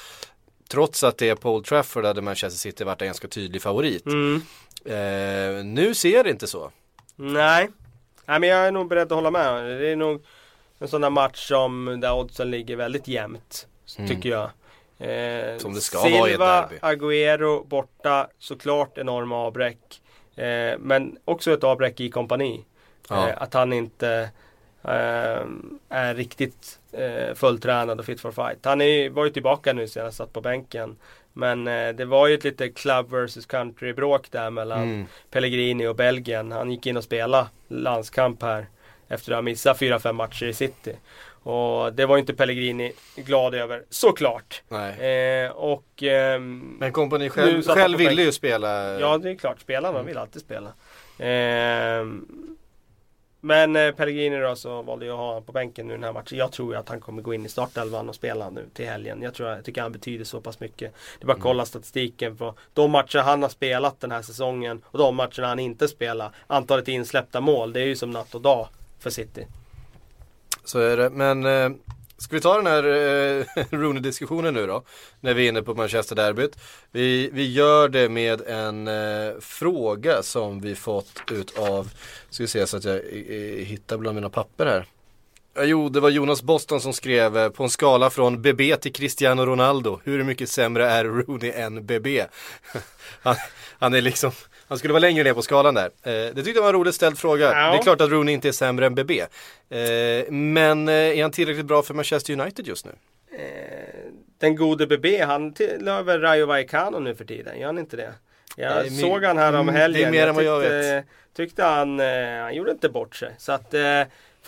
trots att det är på Old Trafford hade Manchester City varit en ganska tydlig favorit. Mm. Eh, nu ser det inte så. Nej. Nej men jag är nog beredd att hålla med. Det är nog en sån där match som där oddsen ligger väldigt jämnt. Tycker jag. Eh. Som det ska Silva, vara i ett derby. Agüero borta. Såklart enorma avbräck. Eh, men också ett avbräck i kompani. Ja. Eh, att han inte eh, är riktigt eh, fulltränad och fit for fight. Han är, var ju tillbaka nu senast, satt på bänken. Men eh, det var ju ett lite club versus country bråk där mellan Mm. Pellegrini och Belgien. Han gick in och spelade landskamp här efter att ha missat 4-5 matcher i City. Och det var inte Pellegrini glad över, såklart. Nej. Eh, och ehm, Men kompani själv, själv ville ju spela. Ja det är klart, spelarna vill alltid spela. Ehm, men eh, Pellegrini då så valde jag att ha honom på bänken nu den här matchen. Jag tror ju att han kommer gå in i startelvan och spela nu till helgen. Jag, tror, jag tycker han betyder så pass mycket. Det är bara att kolla statistiken på de matcher han har spelat den här säsongen och de matcherna han inte spelar. Antalet insläppta mål, det är ju som natt och dag för City. Så är det. Men eh, ska vi ta den här eh, Rooney-diskussionen nu då? När vi är inne på Manchester-derbyt. Vi, vi gör det med en eh, fråga som vi fått ut av, ska vi se så att jag eh, hittar bland mina papper här. Jo, det var Jonas Boston som skrev eh, på en skala från BB till Cristiano Ronaldo. Hur mycket sämre är Rooney än BB? han, han är liksom, han skulle vara längre ner på skalan där. Eh, det tyckte jag var en roligt ställd fråga. Ja. Det är klart att Rooney inte är sämre än BB. Eh, men är han tillräckligt bra för Manchester United just nu? Eh, den gode BB, han tillhör väl Rayo Vallecano nu för tiden, gör han inte det? Jag Nej, såg han här om helgen. det är mer än vad jag tyckte, tyckte han, han gjorde inte bort sig. Så att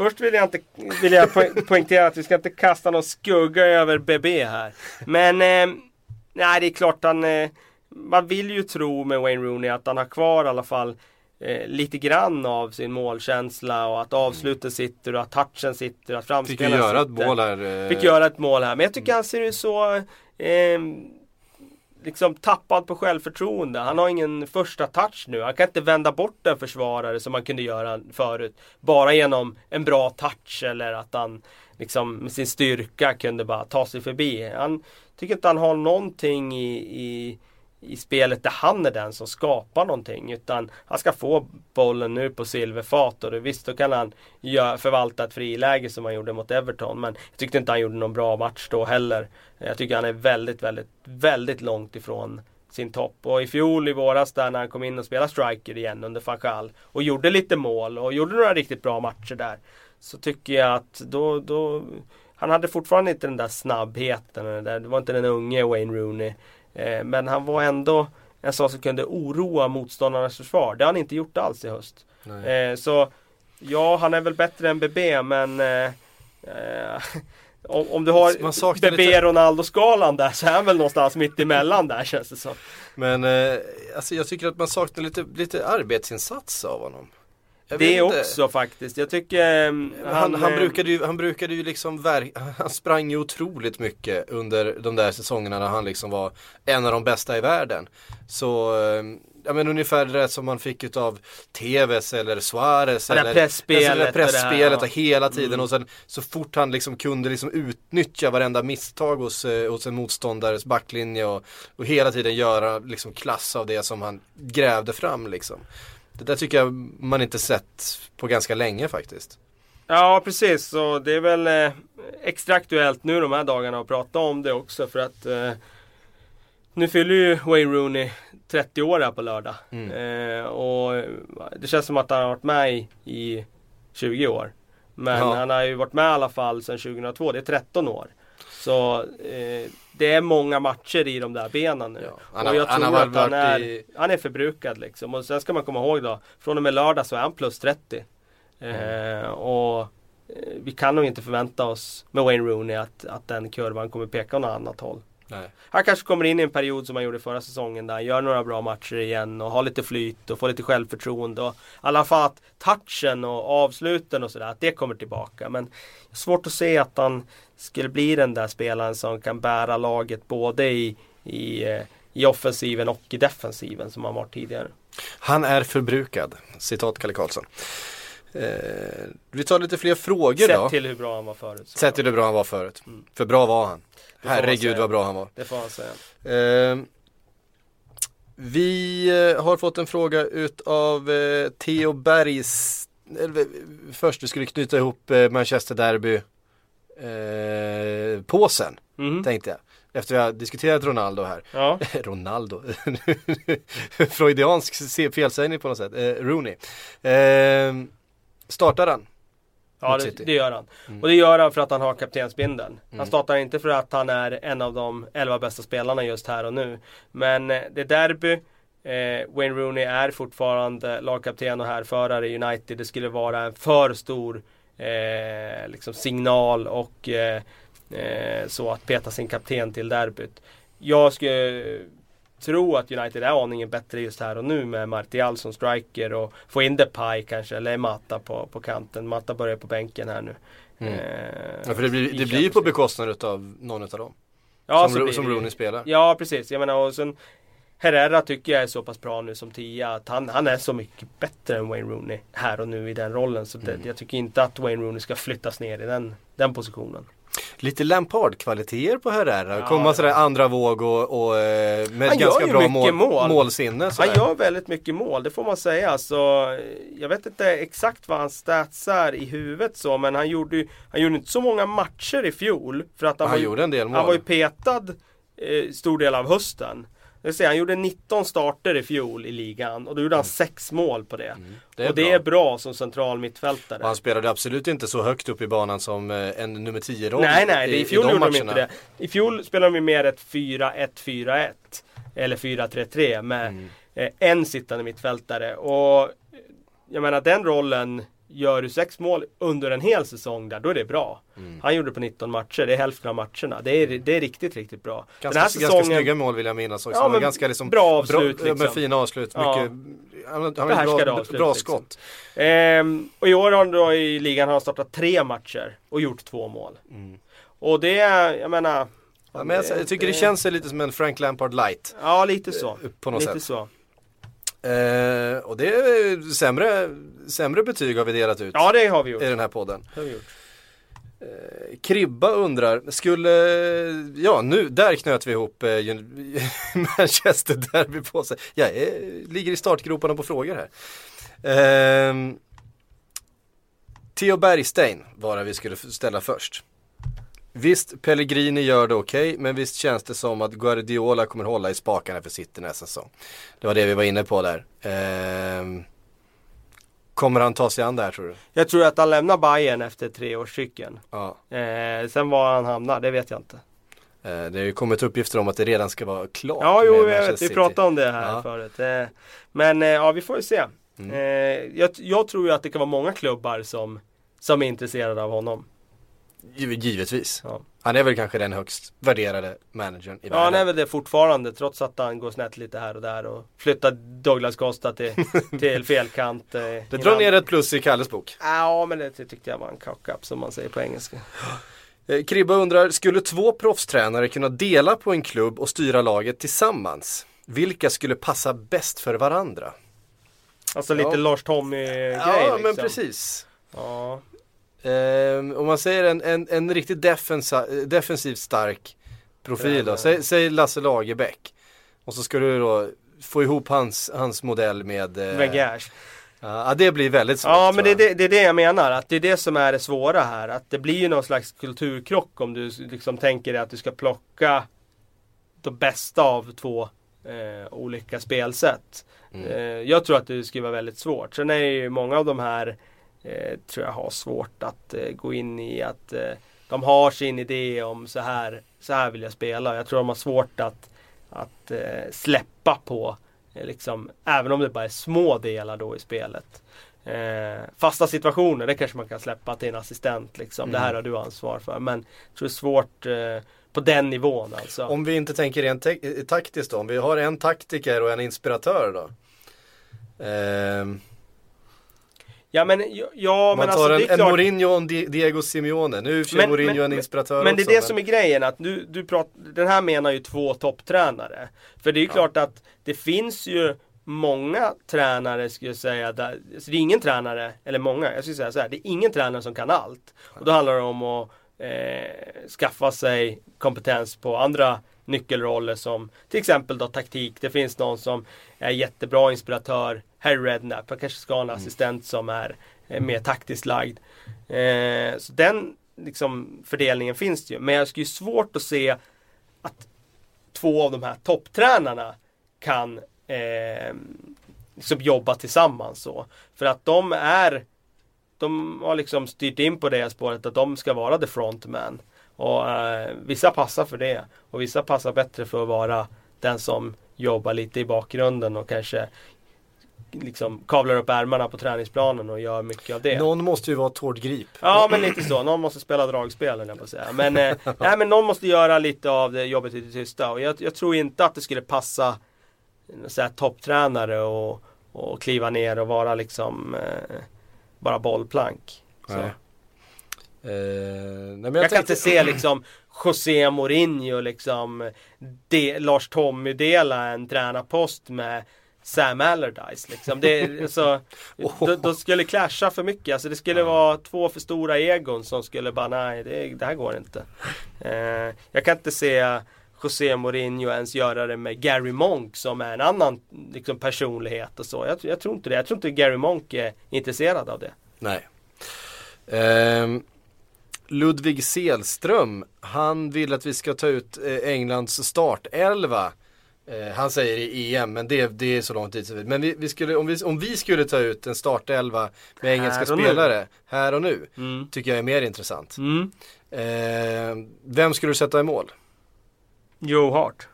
först vill jag, inte, vill jag poäng- poängtera att vi ska inte kasta någon skugga över BB här. Men eh, nej, det är klart han, eh, man vill ju tro med Wayne Rooney att han har kvar i alla fall eh, lite grann av sin målkänsla och att avslutet sitter och att touchen sitter och att Fick ju framspelen göra ett sitter. mål här. eh, Fick göra ett mål här. Men jag tycker han ser ut så eh, liksom tappad på självförtroende. Han har ingen första touch nu. Han kan inte vända bort en försvarare som han kunde göra förut. Bara genom en bra touch eller att han liksom med sin styrka kunde bara ta sig förbi. Han tycker inte han har någonting i, i i spelet där han är den som skapar någonting. Utan han ska få bollen nu på silverfat och visst då kan han förvalta ett friläge som han gjorde mot Everton. Men jag tyckte inte han gjorde någon bra match då heller. Jag tycker han är väldigt, väldigt, väldigt långt ifrån sin topp. Och i fjol i våras där när han kom in och spelade striker igen under Fanchal och gjorde lite mål och gjorde några riktigt bra matcher där. Så tycker jag att då, då han hade fortfarande inte den där snabbheten. det var inte den unge Wayne Rooney. Eh, men han var ändå en sån som kunde oroa motståndarnas försvar. Det har han inte gjort alls i höst. Nej. Eh, så ja, han är väl bättre än BB men eh, om, om du har BB lite- Ronaldo-skalan där så är han väl någonstans mitt emellan där känns det som. Men eh, alltså jag tycker att man saknar lite, lite arbetsinsats av honom. Det också faktiskt. Jag tycker eh, Han, han, eh, brukade ju, han brukade ju liksom verk, han sprang ju otroligt mycket under de där säsongerna när han liksom var en av de bästa i världen. Så, eh, ja men ungefär det som man fick utav TVs eller Suarez. Det eller, pressspelet alltså det där och det här, pressspelet ja. och hela tiden Mm. och sen så fort han liksom kunde liksom utnyttja varenda misstag hos, eh, hos en motståndares backlinje och, och hela tiden göra liksom klass av det som han grävde fram liksom. Det där tycker jag man inte sett på ganska länge faktiskt. Ja precis, så det är väl eh, extra aktuellt nu de här dagarna att prata om det också för att eh, nu fyller ju Wayne Rooney 30 år här på lördag. Mm. Eh, och det känns som att han har varit med i, i 20 år. Men Ja. han har ju varit med i alla fall sedan 2002, det är 13 år. Så eh, det är många matcher i de där benen nu. Ja, han och jag han tror har att han är, i- han är förbrukad liksom. Och sen ska man komma ihåg då, från och med lördag så är han plus 30. Mm. Eh, och eh, vi kan nog inte förvänta oss med Wayne Rooney att, att den kurvan kommer peka åt något annat håll. Nej. Han kanske kommer in i en period som han gjorde förra säsongen där han gör några bra matcher igen och har lite flyt och får lite självförtroende. Och I alla fall att touchen och avsluten och sådär, att det kommer tillbaka. Men svårt att se att han skulle bli den där spelaren som kan bära laget både i, i, eh, i offensiven och i defensiven som han var tidigare. Han är förbrukad, citat Kalle Karlsson. Eh, vi tar lite fler frågor Sett då. till hur bra han var förut. Sett till hur bra han var förut. Mm. För bra var han. Herregud vad bra han var. Det får man säga. Eh, vi har fått en fråga utav eh, Theo Bergs eh, Först vi skulle knyta ihop eh, Manchester Derby eh, påsen Mhm. tänkte jag. Efter vi har diskuterat Ronaldo här. Ja. Ronaldo. Freudiansk felsägning på något sätt. Eh, Rooney. Eh, startar han? Ja, det, det gör han. Mm. Och det gör han för att han har kaptensbindeln. Han startar inte för att han är en av de 11 bästa spelarna just här och nu. Men eh, det är derby. Eh, Wayne Rooney är fortfarande lagkapten och härförare i United. Det skulle vara en för stor eh, liksom signal och eh, eh, så att peta sin kapten till derbyt. Jag skulle tro att United är aningen bättre just här och nu med Martial som striker och få in Depay kanske eller Mata på, på kanten. Mata börjar på bänken här nu. Mm. Eh, Ja, för det blir, det blir ju på bekostnad av någon av dem. ja, som som. Rooney spelar. Ja precis, jag menar och sen Herrera tycker jag är så pass bra nu som tia att han, han är så mycket bättre än Wayne Rooney här och nu i den rollen. Så det, Mm. jag tycker inte att Wayne Rooney ska flyttas ner i den, den positionen. Lite Lampard-kvaliteter på Herrera. Ja, Komma sådär andra våg och, och eh, med Han ganska bra mål, mål. målsinne. Han sådär. gör väldigt mycket mål, det får man säga. Så, jag vet inte exakt vad hans stats är i huvudet så, men han gjorde han gjorde inte så många matcher i fjol. För att han, Han var ju, gjorde en del mål. Han var ju petad eh, stor del av hösten. Det säga, han gjorde 19 starter i fjol i ligan och då gjorde han 6 mål på det. Mm. det och det bra. är bra som central mittfältare. Och han spelade absolut inte så högt upp i banan som eh, en nummer 10-roll Nej, nej, det, i fjol de gjorde de matcherna. inte det. I fjol spelade de mer ett 4-1-4-1. Eller 4-3-3 med Mm. eh, en sittande mittfältare. Och jag menar den rollen Gör du sex mål under en hel säsong där, då är det bra. Mm. Han gjorde på 19 matcher, det är hälften av matcherna. Det är, det är riktigt, riktigt bra. Ganska, ganska snygga mål vill jag minnas också. Ja, men ganska liksom bra avslut, bra, ja, Med liksom. fina avslut. Ja. Mycket, han, har bra, avslut, bra liksom. skott. Ehm, och i år har han då i ligan har han startat tre matcher och gjort två mål. Och det, jag menar... Mm. Ja, men jag, jag tycker det känns lite som en Frank Lampard light. Ja, lite så. på något lite sätt. så. Eh, och det är sämre, sämre betyg har vi delat ut Ja, det har vi gjort. i den här podden. Det har vi gjort. Kribba undrar, skulle, ja nu, där knöt vi ihop eh, Manchester Derby på sig. Jag är, ligger i startgroparna på frågor här. Ehm, Theo Bergstein var det vi skulle ställa först. Visst, Pellegrini gör det okej, men visst känns det som att Guardiola kommer hålla i spakarna för City nästa säsong. Det var det vi var inne på där. Ehm, kommer han ta sig an det här tror du? Jag tror att han lämnar Bayern efter treårscykeln. Ja. Eh, sen var han hamnar, det vet jag inte. Eh, Det har ju kommit uppgifter om att det redan ska vara klart. Ja, jo, jag vet. Vi pratade om det här Ja. förut. Eh, men eh, ja, vi får ju se. Mm. Eh, jag, jag tror ju att det kan vara många klubbar som, som är intresserade av honom. Giv- Givetvis. Ja. Han är väl kanske den högst värderade managern i Ja, han är världen. väl det fortfarande trots att han går snett lite här och där och flyttar Douglas Costa till, till fel kant. Eh, Det drar ner ett plus i Kalles bok. Ja, men det tyckte jag var en cock-up som man säger på engelska. Eh, Kribba undrar, skulle två proffstränare kunna dela på en klubb och styra laget tillsammans? Vilka skulle passa bäst för varandra? Alltså lite Ja. Lars Tommy-grej Ja, liksom. men precis. Ja. Ehm, om man säger en, en, en riktigt defensa, defensivt stark profil då, säg, säg Lasse Lagerbäck. Och så ska du då få ihop hans, hans modell med eh, Wengers. Ja, det blir väldigt svårt. Ja men det det, det är det jag menar, att det är det som är det svåra här. Att det blir ju någon slags kulturkrock om du liksom tänker dig att du ska plocka de bästa av två eh, olika spelsätt. Mm. Eh, jag tror att det skulle vara väldigt svårt. Sen är det ju många av de här eh, tror jag har svårt att eh, gå in i att eh, de har sin idé om så här, så här vill jag spela. Jag tror de har svårt att, att eh, släppa på eh, liksom, även om det bara är små delar då i spelet. Eh, fasta situationer, det kanske man kan släppa till en assistent. Liksom. Det här Mm. har du ansvar för. Men jag tror det är svårt eh, på den nivån alltså. Om vi inte tänker rent eh, taktiskt då, om vi har en taktiker och en inspiratör då. Ehm, ja men, ja, ja, man men tar alltså, det en, är en klart. Mourinho och en Di- Diego Simeone. Nu är Men- Mourinho men- en inspiratör Men det är också, det som är grejen att du, du pratar, den här menar ju två topptränare. För det är ju klart att det finns ju många tränare skulle jag säga, där, alltså det är ingen tränare, eller många, jag skulle säga så här, det är ingen tränare som kan allt. Och då handlar det om att eh, skaffa sig kompetens på andra nyckelroller som till exempel då taktik. Det finns någon som är jättebra inspiratör, Harry Redknapp, han kanske ska ha en assistent som är eh, mer taktiskt lagd. Eh, så den liksom, fördelningen finns det ju. Men jag skulle ju svårt att se att två av de här topptränarna kan eh, liksom jobba tillsammans så. För att de är de har liksom styrt in på det spåret att de ska vara the frontman. Och eh, vissa passar för det. Och vissa passar bättre för att vara den som jobbar lite i bakgrunden och kanske liksom kavlar upp ärmarna på träningsplanen och gör mycket av det. Någon måste ju vara Tord Grip. Ja men lite så, någon måste spela dragspel jag på att säga. Men, eh, nej, men någon måste göra lite av det jobbet i det tysta. Och jag, jag tror inte att det skulle passa så här, topptränare och, och kliva ner och vara liksom eh, bara bollplank. Nej. Eh, nej, Jag, jag, kan tänkte, inte se liksom José Mourinho liksom de, Lars Tommy dela en tränarpost med Sam Allardyce liksom. Det, så, då, då skulle clasha för mycket. Alltså det skulle vara två för stora egon som skulle bara nej det, det här går inte. Eh, jag kan inte se José Mourinho ens göra det med Gary Monk som är en annan liksom, personlighet och så. Jag, jag tror inte det. Jag tror inte Gary Monk är intresserad av det. Nej. Ehm, Ludvig Selström, han vill att vi ska ta ut eh, Englands startelva. Eh, han säger i EM, men det, det är så långt dit. Men vi, vi skulle, om, vi, om vi skulle ta ut en startelva med engelska och nu. spelare här och nu, Mm. tycker jag är mer intressant. Mm. Ehm, vem skulle du sätta i mål? Joe Hart.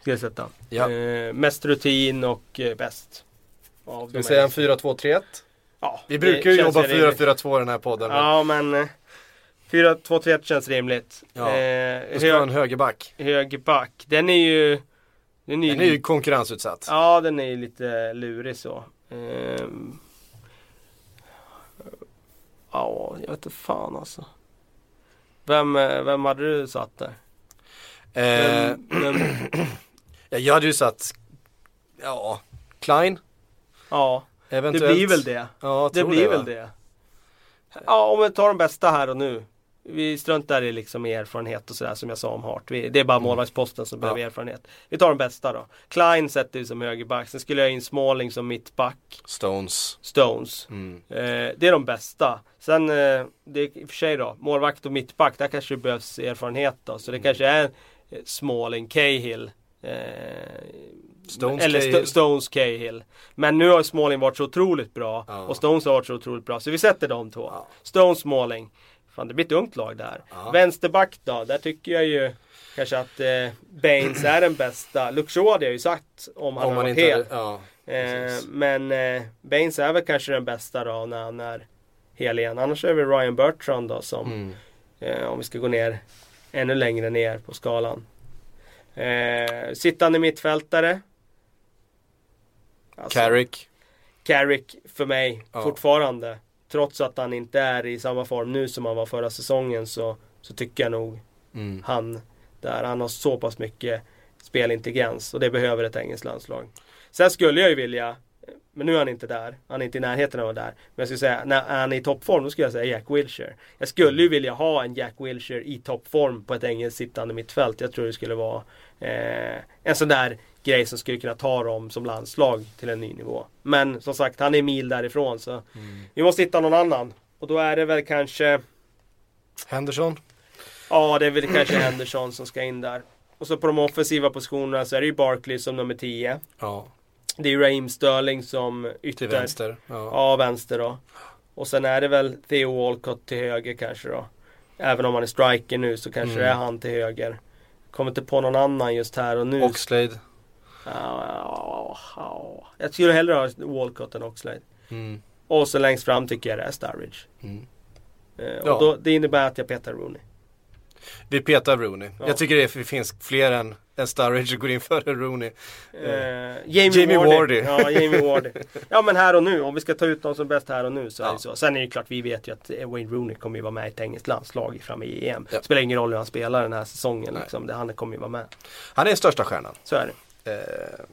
Ska jag sätta. Ja. Eh, mest rutin och eh, bäst. Ska vi säga en här. 4-2-3-1? Ja, Vi brukar ju jobba rimligt. 4-4-2 i den här podden. men Ja men eh, 4-2-3 känns rimligt. Ja, Eh, ha en hög, högerback. högerback. Den är ju... Den är Den är ju konkurrensutsatt. Ja den är ju lite lurig så. Ehm, Ja, jag vet inte fan alltså. Vem, eh, vem hade du satt där? Eh, Vem, vem, ja, jag hade ju satt, ja, Klein ja, det eventuellt. blir väl det. Ja, Det blir va? väl det. Ja, om vi tar de bästa här och nu. Vi struntar i liksom erfarenhet och sådär som jag sa om Hart. Vi, det är bara målvaktsposten som behöver Mm. Ja. erfarenhet. Vi tar de bästa då. Klein sätter vi som högerback. Sen skulle jag ha in Smalling som mittback. Stones. Stones. Mm. Eh, det är de bästa. Sen, eh, det är i och för sig då, målvakt och mittback, där kanske det behövs erfarenhet då. Så det Mm. kanske är eh, Smalling, Cahill. Eh, Stones, eller Cahill. Sto- Stones, Cahill. Men nu har Smalling varit så otroligt bra. Ja. Och Stones har varit så otroligt bra. Så vi sätter de två. Ja. Stones, Smalling. Fan det blir ett ungt lag där. Ja. Vänsterback då, där tycker jag ju kanske att eh, Baines är den bästa. Luxor hade jag ju sagt om han Om hade varit hel. ja. Eh, men eh, Baines är väl kanske den bästa då när han är hel igen. Annars är det Ryan Bertrand då som, Mm. eh, om vi ska gå ner ännu längre ner på skalan. Eh, sittande mittfältare. Alltså, Carrick. Carrick för mig Ja. fortfarande. Trots att han inte är i samma form nu som han var förra säsongen så, så tycker jag nog Mm. han där. Han har så pass mycket spelintelligens och det behöver ett engelskt landslag. Sen skulle jag ju vilja, men nu är han inte där, han är inte i närheten av att vara där. Men jag skulle säga, när han är i toppform, då skulle jag säga Jack Wilshere. Jag skulle ju vilja ha en Jack Wilshere i toppform på ett engelskt sittande mittfält. Jag tror det skulle vara eh, en sån där grej som skulle kunna ta dem som landslag till en ny nivå. Men som sagt, han är mil därifrån så vi måste hitta någon annan. Och då är det väl kanske Henderson. Ja, det är väl kanske Henderson som ska in där. Och så på de offensiva positionerna så är det ju Barkley som nummer 10. Ja, Det är ju Raheem Sterling som ytter. till vänster. Ja. Ja, vänster då. Och sen är det väl Theo Walcott till höger kanske då. Även om han är striker nu så kanske Mm. det är han till höger. Kommer inte på någon annan just här och nu. Oxlade. Ja, ja, ja. Jag skulle hellre ha Walcott än Oxlade. Mm. Och så längst fram tycker jag det är Sturridge. Mm. Eh, och då, det innebär att jag petar Rooney. Vi petar Rooney. Ja. Jag tycker det finns fler än, än Sturridge går in före Rooney. Eh, Jamie, Jamie Wardy. Wardy. Ja, Jamie Wardy. Ja men här och nu, om vi ska ta ut någon som är bäst här och nu så är Ja. det så. Sen är det klart, vi vet ju att eh, Wayne Rooney kommer ju vara med i ett engelskt landslag framme i EM. Ja. Spelar ingen roll hur han spelar den här säsongen liksom. det, han kommer ju vara med. Han är den största stjärnan. Så är det. Eh,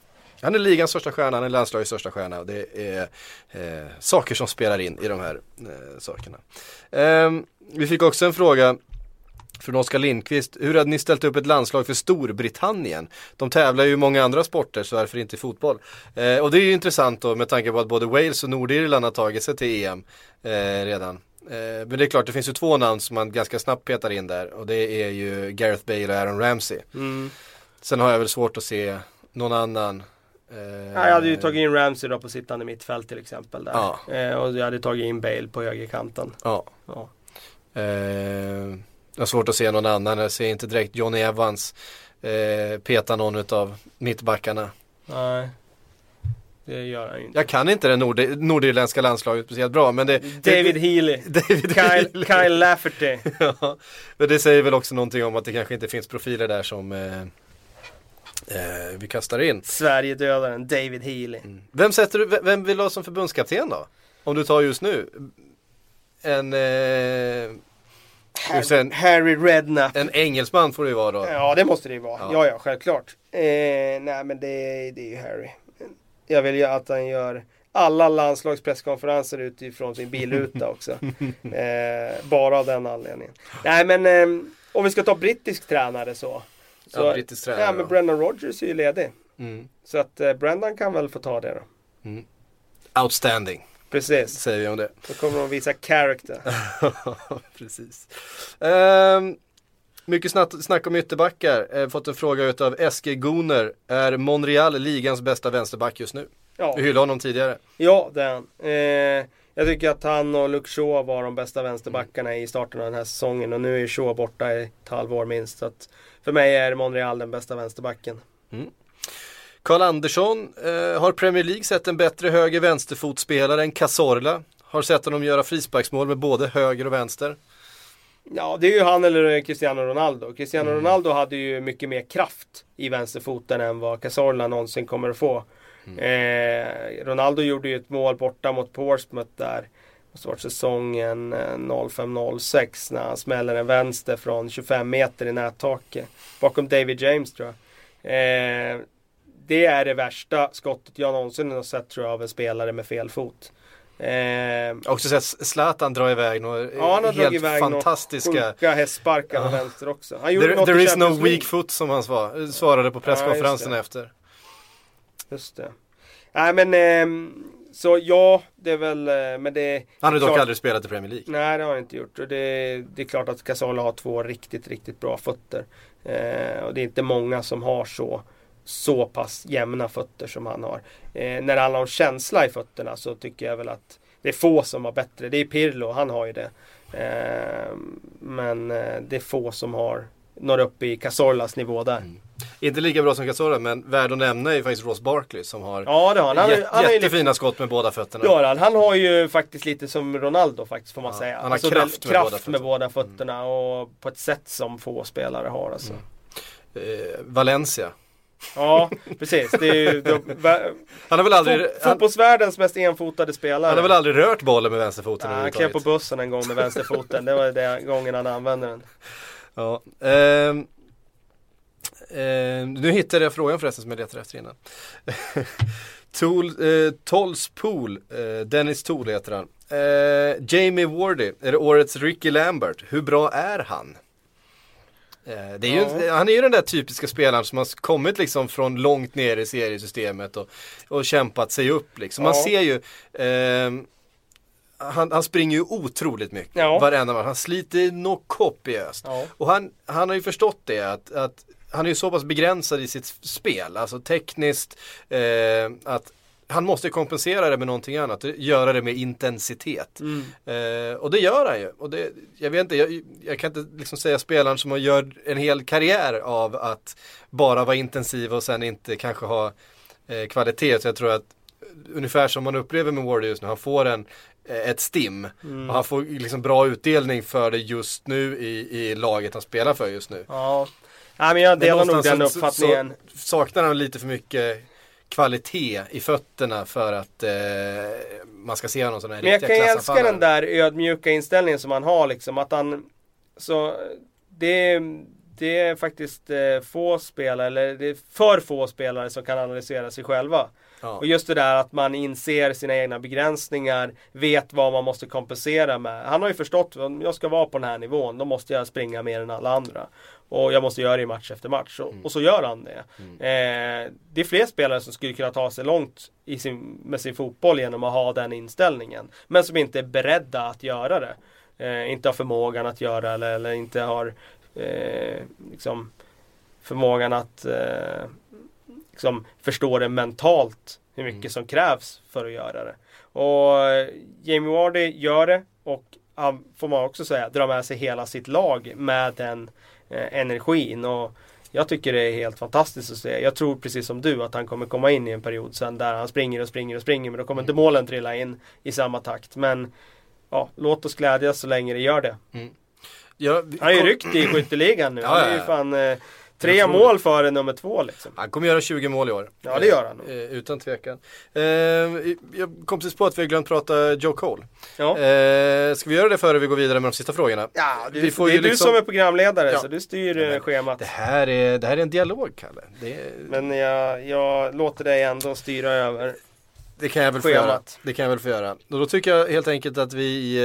han är ligans största stjärna, han är landslagets största stjärna det är eh, saker som spelar in i de här eh, sakerna. Ehm, vi fick också en fråga från Oskar Lindqvist. Hur hade ni ställt upp ett landslag för Storbritannien? De tävlar ju i många andra sporter så varför inte i fotboll? Eh, och det är ju intressant då med tanke på att både Wales och Nordirland har tagit sig till EM eh, redan. Eh, men det är klart, det finns ju två namn som man ganska snabbt petar in där och det är ju Gareth Bale och Aaron Ramsey. Mm. Sen har jag väl svårt att se någon annan Eh, Ja, jag hade ju tagit in Ramsey då på sittande mittfält till exempel. Där. Ja. Eh, och jag hade tagit in Bale på högerkanten. Ja. Ja. Eh, jag har svårt att se någon annan. Jag ser inte direkt Johnny Evans eh, peta någon av mittbackarna. Nej. Det gör han inte. Jag kan inte det nord nordirländska landslaget speciellt bra men det... David Healy. David Kyle. Kyle Lafferty. ja, men det säger väl också någonting om att det kanske inte finns profiler där som eh, eh, vi kastar in. Sverigedödaren David Healy. Vem, sätter du, vem- vem vill du ha som förbundskapten då? Om du tar just nu. En, eh, Harry, sen- Harry Redknapp. en engelsman får det ju vara då. Ja det måste det ju vara. Ja. Ja ja, självklart. Eh, nej men det, det är ju Harry. Jag vill ju att han gör alla landslagspresskonferenser utifrån sin bilruta också. Eh, bara av den anledningen. Nej men eh, om vi ska ta brittisk tränare så. så Ja, brittisk tränare, Ja men. Brendan Rodgers är ju ledig. Mm. Så att eh, Brendan kan väl få ta det då. Outstanding Precis. säger vi om det. Då kommer de visa character. Precis. Ehm, mycket snack, snack om ytterbackar. Eh, fått en fråga utav Eske Goner. Är Monreal ligans bästa vänsterback just nu? Ja, Vi hyllade honom tidigare. ja det är han. Eh, jag tycker att han och Luke Shaw var de bästa vänsterbackarna i starten av den här säsongen. Och nu är Shaw borta i ett halvår minst. Så att för mig är Monreal den bästa vänsterbacken. Karl Andersson eh, har Premier League sett en bättre höger vänsterfotspelare än Cazorla. Har sett honom göra frisparksmål med både höger och vänster. Ja, det är ju han eller Cristiano Ronaldo. Cristiano Ronaldo hade ju mycket mer kraft i vänsterfoten än vad Cazorla någonsin kommer att få. Eh, Ronaldo gjorde ju ett mål borta mot Portsmouth där. Det var säsongen eh, 05-06 när han smäller en vänster från 25 meter i nättaket. Bakom David James tror jag. Eh, det är det värsta skottet jag någonsin har sett tror jag av en spelare med fel fot. Eh, också sett Zlatan dra iväg några Ja, han helt iväg fantastiska sjuka hästsparkar med vänster också. Han gjorde There, något there is no weak foot som han svar, svarade på presskonferensen Ja, efter. Just det. Nej men, ehm, så ja, det är väl, eh, men det... Han har dock klart- aldrig spelat i Premier League. Nej det har han inte gjort. Och det, det är klart att Cazorla har två riktigt, riktigt bra fötter. Eh, och det är inte många som har så, så pass jämna fötter som han har. Eh, när det handlar om känsla i fötterna så tycker jag väl att det är få som har bättre. Det är Pirlo, han har ju det. Eh, men eh, det är få som har når upp i Cazorlas nivå där. Inte lika bra som Cazorla men värd att nämna är ju faktiskt Ross Barkley som har Ja det har han. Han, jät- han, jättefina skott med båda fötterna. Har han. Han har ju faktiskt lite som Ronaldo faktiskt får man Ja, säga. han har Alltså, kraft med båda kraft fötterna. med båda fötterna och på ett sätt som få spelare har alltså. Eh, Valencia. Ja, precis. Det är ju de, va, Han har väl aldrig, han, fotbollsvärldens mest enfotade spelare. han har väl aldrig rört bollen med vänsterfoten Ja, han klev på bussen en gång med vänsterfoten. Det var den gången han använde den. Ja. ehm, ehm, nu hittade jag frågan förresten som jag letade efter innan. Tool, eh, Tolls Pool, eh, Dennis Tool heter han. Eh, Jamie Wardy, är det årets Ricky Lambert? Hur bra är han? Eh, är ju, Han är ju den där typiska spelaren som har kommit liksom från långt ner i seriesystemet och, och kämpat sig upp liksom. Man Ja. ser ju ehm, han, han springer ju otroligt mycket Ja. varenda match. Han sliter något kopiöst. Ja. Och han, han har ju förstått det att, att han är ju så pass begränsad i sitt spel, alltså tekniskt, eh, att han måste kompensera det med någonting annat, göra det med intensitet. Mm. Eh, och det gör han ju. Och det, jag vet inte, jag, jag kan inte liksom säga spelaren som har gör en hel karriär av att bara vara intensiv och sen inte kanske ha eh, kvalitet. Så jag tror att ungefär som man upplever med Wardy just nu, han får en eh, ett stim Mm. och han får liksom bra utdelning för det just nu i, i laget han spelar för just nu. Ja. Nej men jag delar nog den uppfattningen. Så, saknar han lite för mycket kvalitet i fötterna för att eh, man ska se honom som den Men jag riktiga kan älska den där ödmjuka inställningen som han har liksom. Att han, så det, det är faktiskt eh, få spelare, eller det är för få spelare som kan analysera sig själva. Ja. Och just det där att man inser sina egna begränsningar, vet vad man måste kompensera med. Han har ju förstått, om jag ska vara på den här nivån, då måste jag springa mer än alla andra. Och jag måste göra det i match efter match. Och, och så gör han det. Eh, det är fler spelare som skulle kunna ta sig långt i sin, med sin fotboll genom att ha den inställningen. Men som inte är beredda att göra det. Eh, inte har förmågan att göra eller, eller inte har eh, liksom förmågan att eh, liksom förstår det mentalt hur mycket Mm. som krävs för att göra det. Och eh, Jamie Vardy gör det och han får man också säga drar med sig hela sitt lag med den eh, energin. Och jag tycker det är helt fantastiskt att se. Jag tror precis som du att han kommer komma in i en period sen där han springer och springer och springer men då kommer inte målen trilla in i samma takt. Men ja, låt oss glädjas så länge det gör det. Ja, vi- Han har ju ryckt i skytteligan nu. Ja, Han är ju fan eh, tre mål före nummer två liksom. Han kommer göra 20 mål i år. Ja, det gör han nog. Eh, utan tvekan. Eh, jag kom precis på att vi har glömt prata Joe Cole. Ja. Eh, ska vi göra det före vi går vidare med de sista frågorna? Ja, du, Vi får det är ju du liksom- som är programledare Ja. så du styr Ja, eh, men schemat. Det här är, det här är en dialog, Kalle. Är- Men jag, jag låter dig ändå styra över. Det kan jag väl få göra. Det kan jag väl få göra. Och då tycker jag helt enkelt att vi,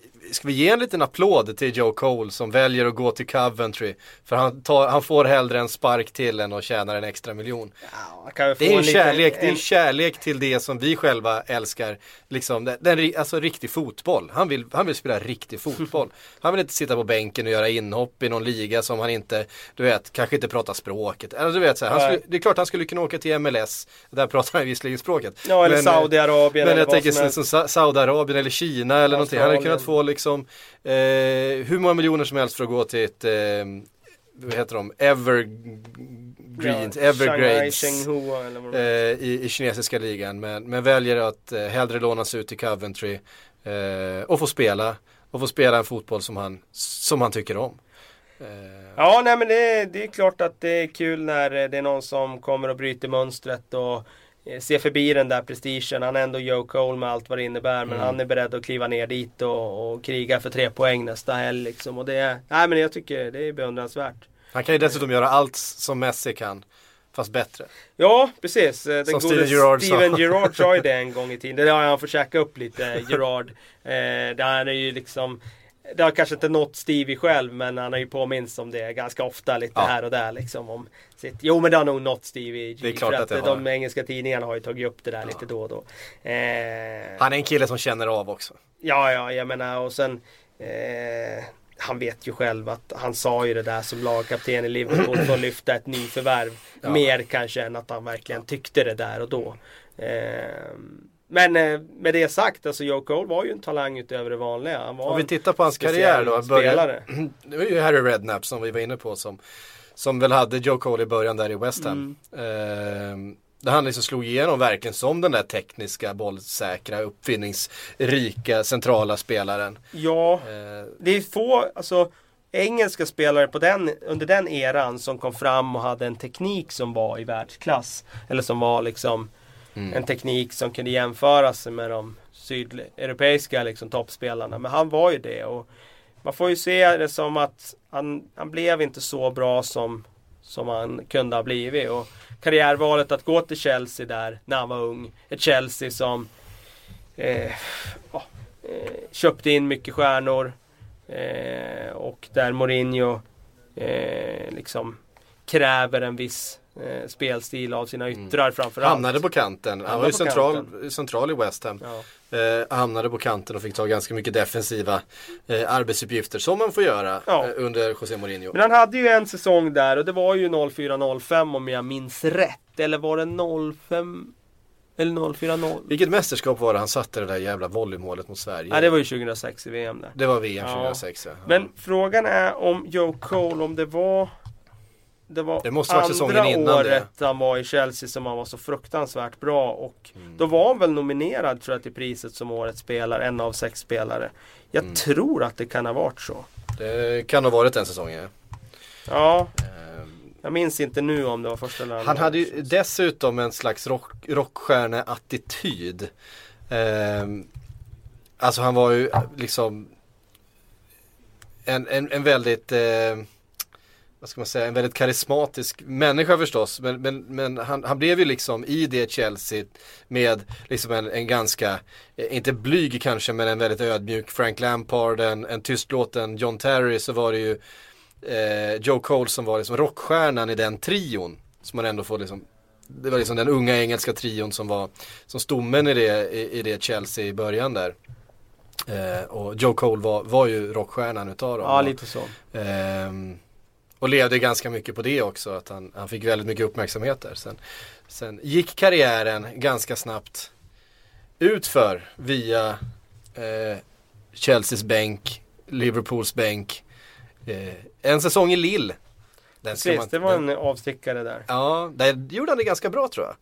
eh, ska vi ge en liten applåd till Joe Cole som väljer att gå till Coventry. För han, tar, han får hellre en spark till än och tjänar en extra miljon. Ja, Det är en liten- kärlek, det är kärlek till det som vi själva älskar. Liksom, den, alltså riktig fotboll. Han vill, han vill spela riktig fotboll. Han vill inte sitta på bänken och göra inhopp i någon liga som han inte, du vet, kanske inte pratar språket. Eller du vet, så här, skulle, det är klart han skulle kunna åka till MLS. Där pratar han visserligen språket. Ja, Men, eh, Saudiarabien Men jag tänker som helst. som Sa- Saudiarabien eller Kina eller någonting. Han hade kunnat få liksom eh, hur många miljoner som helst för att gå till ett, eh, vad heter de, Evergreens, Ja, Evergrades. Shanghai, Eh, i, i kinesiska ligan men, men väljer att eh, hellre lånas ut till Coventry eh, och få spela och få spela en fotboll som han, som han tycker om. Eh, Ja, nej men det, är- det är klart att det är kul när eh, det är någon som kommer och bryter mönstret och eh, ser förbi den där prestigen. Han är ändå Joe Cole med allt vad det innebär men Mm. han är beredd att kliva ner dit och, och kriga för tre poäng nästa helg liksom. Och det, är- nej men jag tycker det är beundransvärt. han kan ju dessutom göra allt som Messi kan fast bättre. Ja, precis. Eh, Den Som Steven Gerrard. Steven Gerrard sa ju det en gång i tiden. Det har han fått käka upp lite, Gerrard. Eh, det här är ju liksom det har kanske inte nått Stevie själv men han har ju påminns om det ganska ofta lite Ja. här och där liksom. Om sitt, jo men det har nog nått Stevie. Det är klart att det har. de engelska tidningarna har ju tagit upp det där lite då och då. Eh, Han är en kille som känner av också. Ja, ja, jag menar och sen eh, Han vet ju själv att han sa ju det där som lagkapten i Liverpool för att lyfta ett nyförvärv. Ja. Mer kanske än att han verkligen tyckte det där och då. Eh, men eh, med det sagt, alltså Joe Cole var ju en talang utöver det vanliga. Han var Om vi tittar på hans karriär då. spelare. det var ju Harry Redknapp som vi var inne på som, som väl hade Joe Cole i början där i West Ham. Mm. Eh, där han liksom slog igenom verkligen som den där tekniska, bollsäkra, uppfinningsrika, centrala spelaren. Ja, Eh, det är få, alltså engelska spelare på den, under den eran som kom fram och hade en teknik som var i världsklass. Eller som var liksom Mm. en teknik som kunde jämföras med de sydeuropeiska liksom, toppspelarna. Men han var ju det. Och man får ju se det som att han, han blev inte så bra som, som han kunde ha blivit. Och karriärvalet att gå till Chelsea där när han var ung. Ett Chelsea som eh, oh, eh, köpte in mycket stjärnor. Eh, och där Mourinho eh, liksom kräver en viss eh, spelstil av sina yttrar framförallt. Hamnade på kanten. Han var ju central, kanten. central i West Ham. Ja. Eh, hamnade på kanten och fick ta ganska mycket defensiva eh, arbetsuppgifter som man får göra Ja. eh, under José Mourinho. Men han hade ju en säsong där och det var ju 04-05 om jag minns rätt. Eller var det 05 eller 0-4-0? Vilket mästerskap var det han satte det där jävla volleymålet mot Sverige? Nej det var ju 2006 i VM där. Det var VM Ja. 2006 ja. Men frågan är om Joe Cole, om det var det var Det måste andra innan året han var i Chelsea som han var så fruktansvärt bra och Mm. då var han väl nominerad tror jag till priset som årets spelare, en av sex spelare. Jag Mm. tror att det kan ha varit så. Det kan ha varit den säsongen ja. Ja, Eh, jag minns inte nu om det var första eller andra Han hade ju dessutom en slags rock, rockstjärneattityd. Eh, alltså han var ju liksom en, en, en väldigt, eh, vad ska man säga, en väldigt karismatisk människa förstås. Men, men, men han, han blev ju liksom i det Chelsea med liksom en, en ganska, eh, inte blyg kanske, men en väldigt ödmjuk Frank Lampard, en, en tystlåten John Terry så var det ju eh, Joe Cole som var liksom rockstjärnan i den trion. Som man ändå får liksom Det var liksom den unga engelska trion som var Som stommen i det, i, i det Chelsea i början där eh, Och Joe Cole var, var ju rockstjärnan utav dem Ja, lite så. Ehm, Och levde ganska mycket på det också, att han, han fick väldigt mycket uppmärksamhet där. Sen, sen gick karriären ganska snabbt utför via eh, Chelseas bänk, Liverpools bänk, eh, en säsong i Lille. Den Precis, man, det var en avstickare där. Ja, där gjorde han det ganska bra tror jag.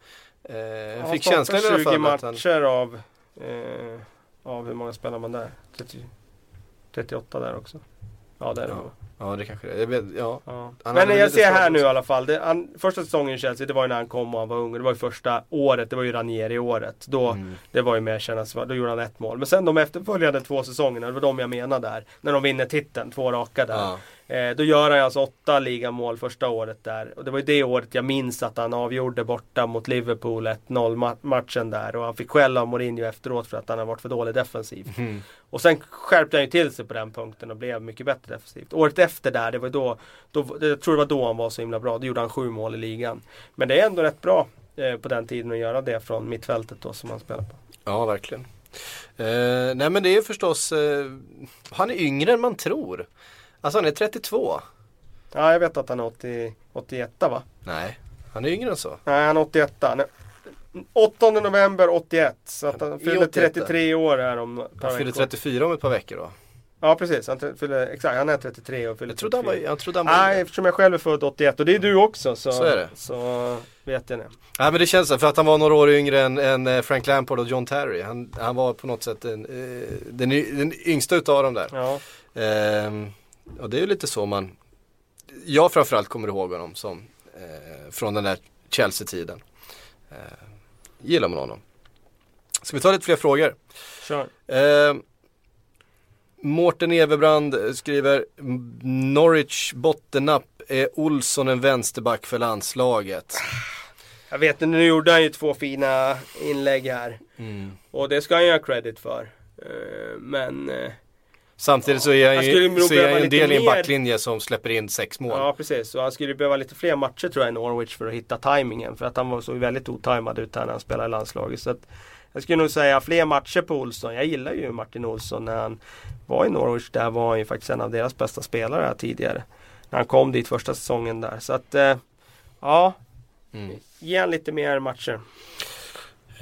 Eh, jag fick känslan i alla fall 20 matcher han... av, eh, av hur många spelar man där? 30, 38 där också. Ja det är det ja. Ja det kanske det är. Ja. ja. Men jag ser här nu i alla fall. Det, han, första säsongen i Chelsea det var ju när han kom och han var ung. Det var ju första året. Det var ju Ranieri-året. Då, mm. Det var ju mer kännas, då gjorde han ett mål. Men sen de efterföljande två säsongerna, det var de jag menade där. När de vinner titeln, två raka där. Eh, då gör han alltså åtta ligamål första året där. Och det var ju det året jag minns att han avgjorde borta mot Liverpool 1-0 matchen där. Och han fick skäll av Mourinho efteråt för att han har varit för dålig defensiv. Mm. Och sen skärpte han ju till sig på den punkten och blev mycket bättre defensivt. Året efter där, det var då, då jag tror det var då han var så himla bra. Då gjorde han sju mål i ligan. Men det är ändå rätt bra eh, på den tiden att göra det från mittfältet då som han spelar på. Ja, verkligen. Eh, nej men det är förstås, eh, han är yngre än man tror. Alltså han är 32. Ja, jag vet att han är 80, 81 va? Nej, han är yngre än så. Nej, han är 81. Nej. 8 november 81. Så att han fyller 33 år här om ett par Han fyller 34 om ett par veckor då. Ja precis, han, fyller, exakt, han är 33 och fyller jag trodde 34. Han var, jag trodde han var Nej, eftersom jag själv är född 81 och det är du också så, så, är det. så vet jag det. Nej men det känns så, för att han var några år yngre än, än eh, Frank Lampard och John Terry. Han, han var på något sätt den, eh, den, den yngsta utav dem där. Ja. Ehm, och det är ju lite så man, jag framförallt kommer ihåg honom som eh, från den där Chelsea-tiden. Eh, gillar man honom. Ska vi ta lite fler frågor? Kör. Eh, Mårten Everbrand skriver Norwich bottennapp, är Olsson en vänsterback för landslaget? Jag vet inte, nu gjorde han ju två fina inlägg här. Mm. Och det ska han ju ha credit för. Eh, men eh, Samtidigt så är han ju, så är en del i en backlinje som släpper in sex mål. Ja precis, och han skulle behöva lite fler matcher tror jag i Norwich för att hitta tajmingen. För att han var så väldigt otajmad ut här när han spelade i landslaget. Så att, jag skulle nog säga fler matcher på Olsson. Jag gillar ju Martin Olsson när han var i Norwich. Där var han ju faktiskt en av deras bästa spelare här tidigare. När han kom dit första säsongen där. Så att, eh, ja. Mm. Ge han lite mer matcher.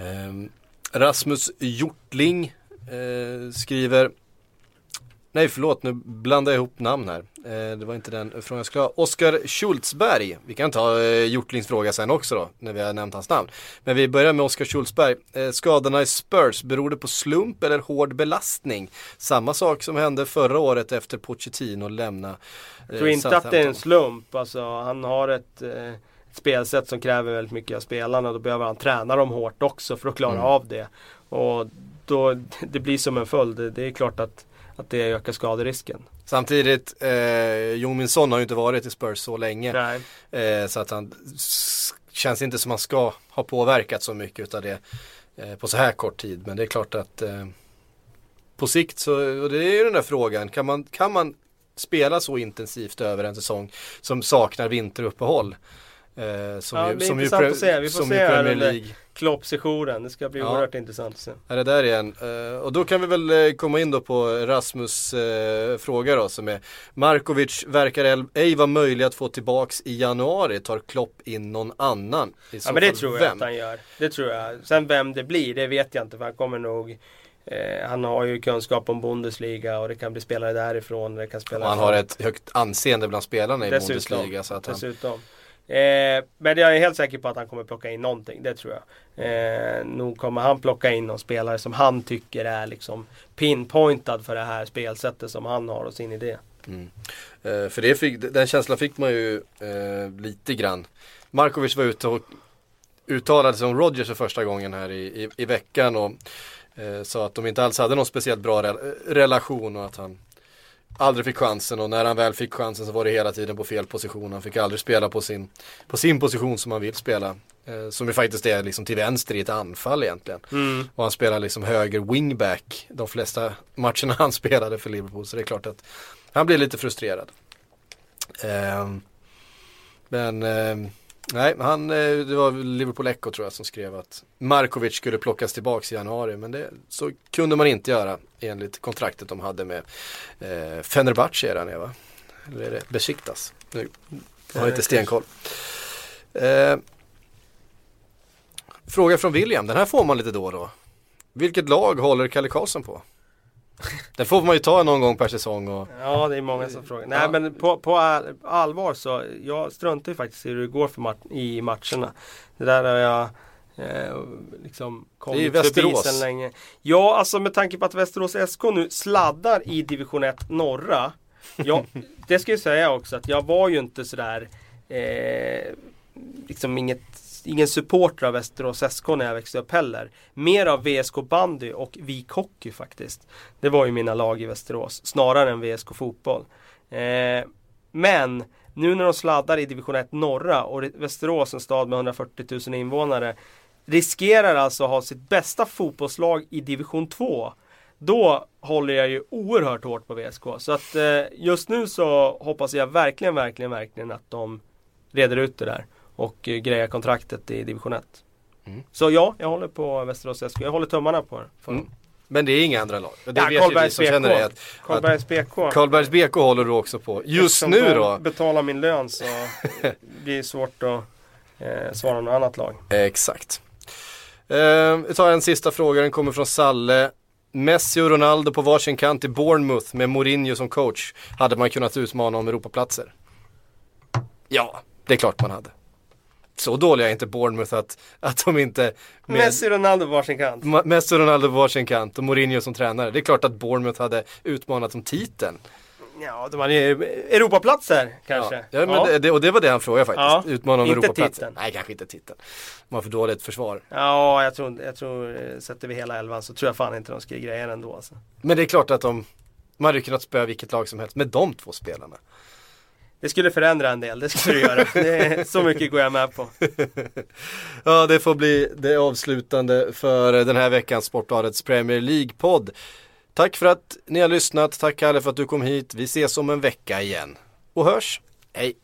Um, Rasmus Hjortling eh, skriver Nej förlåt, nu blandar jag ihop namn här. Eh, det var inte den frågan jag skulle ha. Oskar Schultzberg. Vi kan ta eh, Hjortlings fråga sen också då, när vi har nämnt hans namn. Men vi börjar med Oskar Schultzberg. Eh, skadorna i Spurs, beror det på slump eller hård belastning? Samma sak som hände förra året efter Pochettino lämna. Eh, jag tror inte att det är en slump. Alltså, han har ett spelsätt som kräver väldigt mycket av spelarna. Då behöver han träna dem hårt också för att klara mm. av det. Och då, det blir som en följd. Det är klart att att det ökar skaderisken. Samtidigt, eh, Jong Min Son har ju inte varit i Spurs så länge. Eh, så att han känns inte som han ska ha påverkat så mycket av det eh, på så här kort tid. Men det är klart att eh, på sikt så, och det är ju den där frågan, kan man, kan man spela så intensivt över en säsong som saknar vinteruppehåll? Eh, som ja, ju, det är som intressant ju. Vi får se här under Klopp-sessionen. Det ska bli ja. oerhört intressant att se. Är det där igen. Uh, och då kan vi väl uh, komma in då på Rasmus uh, fråga då som är Markovic verkar ej vara möjlig att få tillbaks i januari. Tar Klopp in någon annan? I ja men det tror jag vem? att han gör. Det tror jag. Sen vem det blir, det vet jag inte för han kommer nog han har ju kunskap om Bundesliga och det kan bli spelare därifrån. Det kan spela och han har ett högt anseende bland spelarna i dessutom, Bundesliga. Så att han... dessutom. Eh, men jag är helt säker på att han kommer plocka in någonting, det tror jag. Eh, nog kommer han plocka in någon spelare som han tycker är liksom pinpointad för det här spelsättet som han har och sin idé. Mm. Eh, för det fick, den känslan fick man ju eh, lite grann. Markovic var ute och uttalade sig om Rodgers för första gången här i, i, i veckan och eh, sa att de inte alls hade någon speciellt bra re relation och att han aldrig fick chansen och när han väl fick chansen så var det hela tiden på fel position. Han fick aldrig spela på sin, på sin position som han vill spela. Eh, som ju faktiskt är liksom till vänster i ett anfall egentligen. Mm. Och han spelar liksom höger wingback de flesta matcherna han spelade för Liverpool. Så det är klart att han blir lite frustrerad. Eh, men eh, Nej, han, eh, det var Liverpool Echo tror jag som skrev att Markovic skulle plockas tillbaks i januari. Men det, så kunde man inte göra enligt kontraktet de hade med eh, Fenerbahce är det va? Eller är det Besiktas? Nu har jag inte stenkoll. Eh, fråga från William, den här får man lite då och då. Vilket lag håller Kalle Karlsson på? Den får man ju ta någon gång per säsong och Ja, det är många som frågar. Nej, Ja. men på, på all- allvar så, jag struntar ju faktiskt i hur det går för mat- i matcherna. Det där har jag eh, liksom Det är ju kommit förbi Västerås. sedan länge. Ja, alltså med tanke på att Västerås SK nu sladdar i division 1 norra. Ja, det ska jag säga också att jag var ju inte sådär eh, liksom inget Ingen supporter av Västerås SK när jag växte upp heller. Mer av VSK bandy och Vik Hockey faktiskt. Det var ju mina lag i Västerås, snarare än VSK fotboll. Eh, men nu när de sladdar i division 1 norra och Västerås, en stad med 140 000 invånare, riskerar alltså att ha sitt bästa fotbollslag i division 2. Då håller jag ju oerhört hårt på VSK. Så att eh, just nu så hoppas jag verkligen, verkligen, verkligen att de reder ut det där och eh, grejar kontraktet i division 1. Mm. Så ja, jag håller på Västerås SK. Jag håller tummarna på för. Mm. Men det är inga andra lag. Det Ja, Karlbergs. BK. Att, Karlbergs BK. Karlbergs BK håller du också på. Just Eftersom nu då? betalar min lön så blir det svårt att eh, svara något annat lag. Exakt. Eh, vi tar en sista fråga, den kommer från Salle. Messi och Ronaldo på varsin kant i Bournemouth med Mourinho som coach. Hade man kunnat utmana om Europaplatser? Ja, det är klart man hade. Så dåliga är inte Bournemouth att, att de inte med Messi och Ronaldo på varsin kant. Ma- Messi och Ronaldo på varsin kant och Mourinho som tränare. Det är klart att Bournemouth hade utmanat om titeln. Ja, de hade ju Europaplatser kanske. Ja, ja, men Det, det, och det var det han frågade faktiskt. Ja, Utmana om Europaplatser. titeln. Nej, kanske inte titeln. De har för dåligt försvar. Ja, jag tror, jag tror eh, sätter vi hela elvan så tror jag fan inte de ska greja det ändå alltså. Men det är klart att de, man hade kunnat spöa vilket lag som helst med de två spelarna. Det skulle förändra en del, det skulle det göra. Det, så mycket går jag med på. Ja, det får bli det avslutande för den här veckans Sportbladets Premier League-podd. Tack för att ni har lyssnat, tack Kalle för att du kom hit. Vi ses om en vecka igen. Och hörs, hej!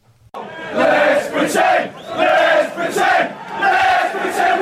Let's pretend! Let's pretend! Let's pretend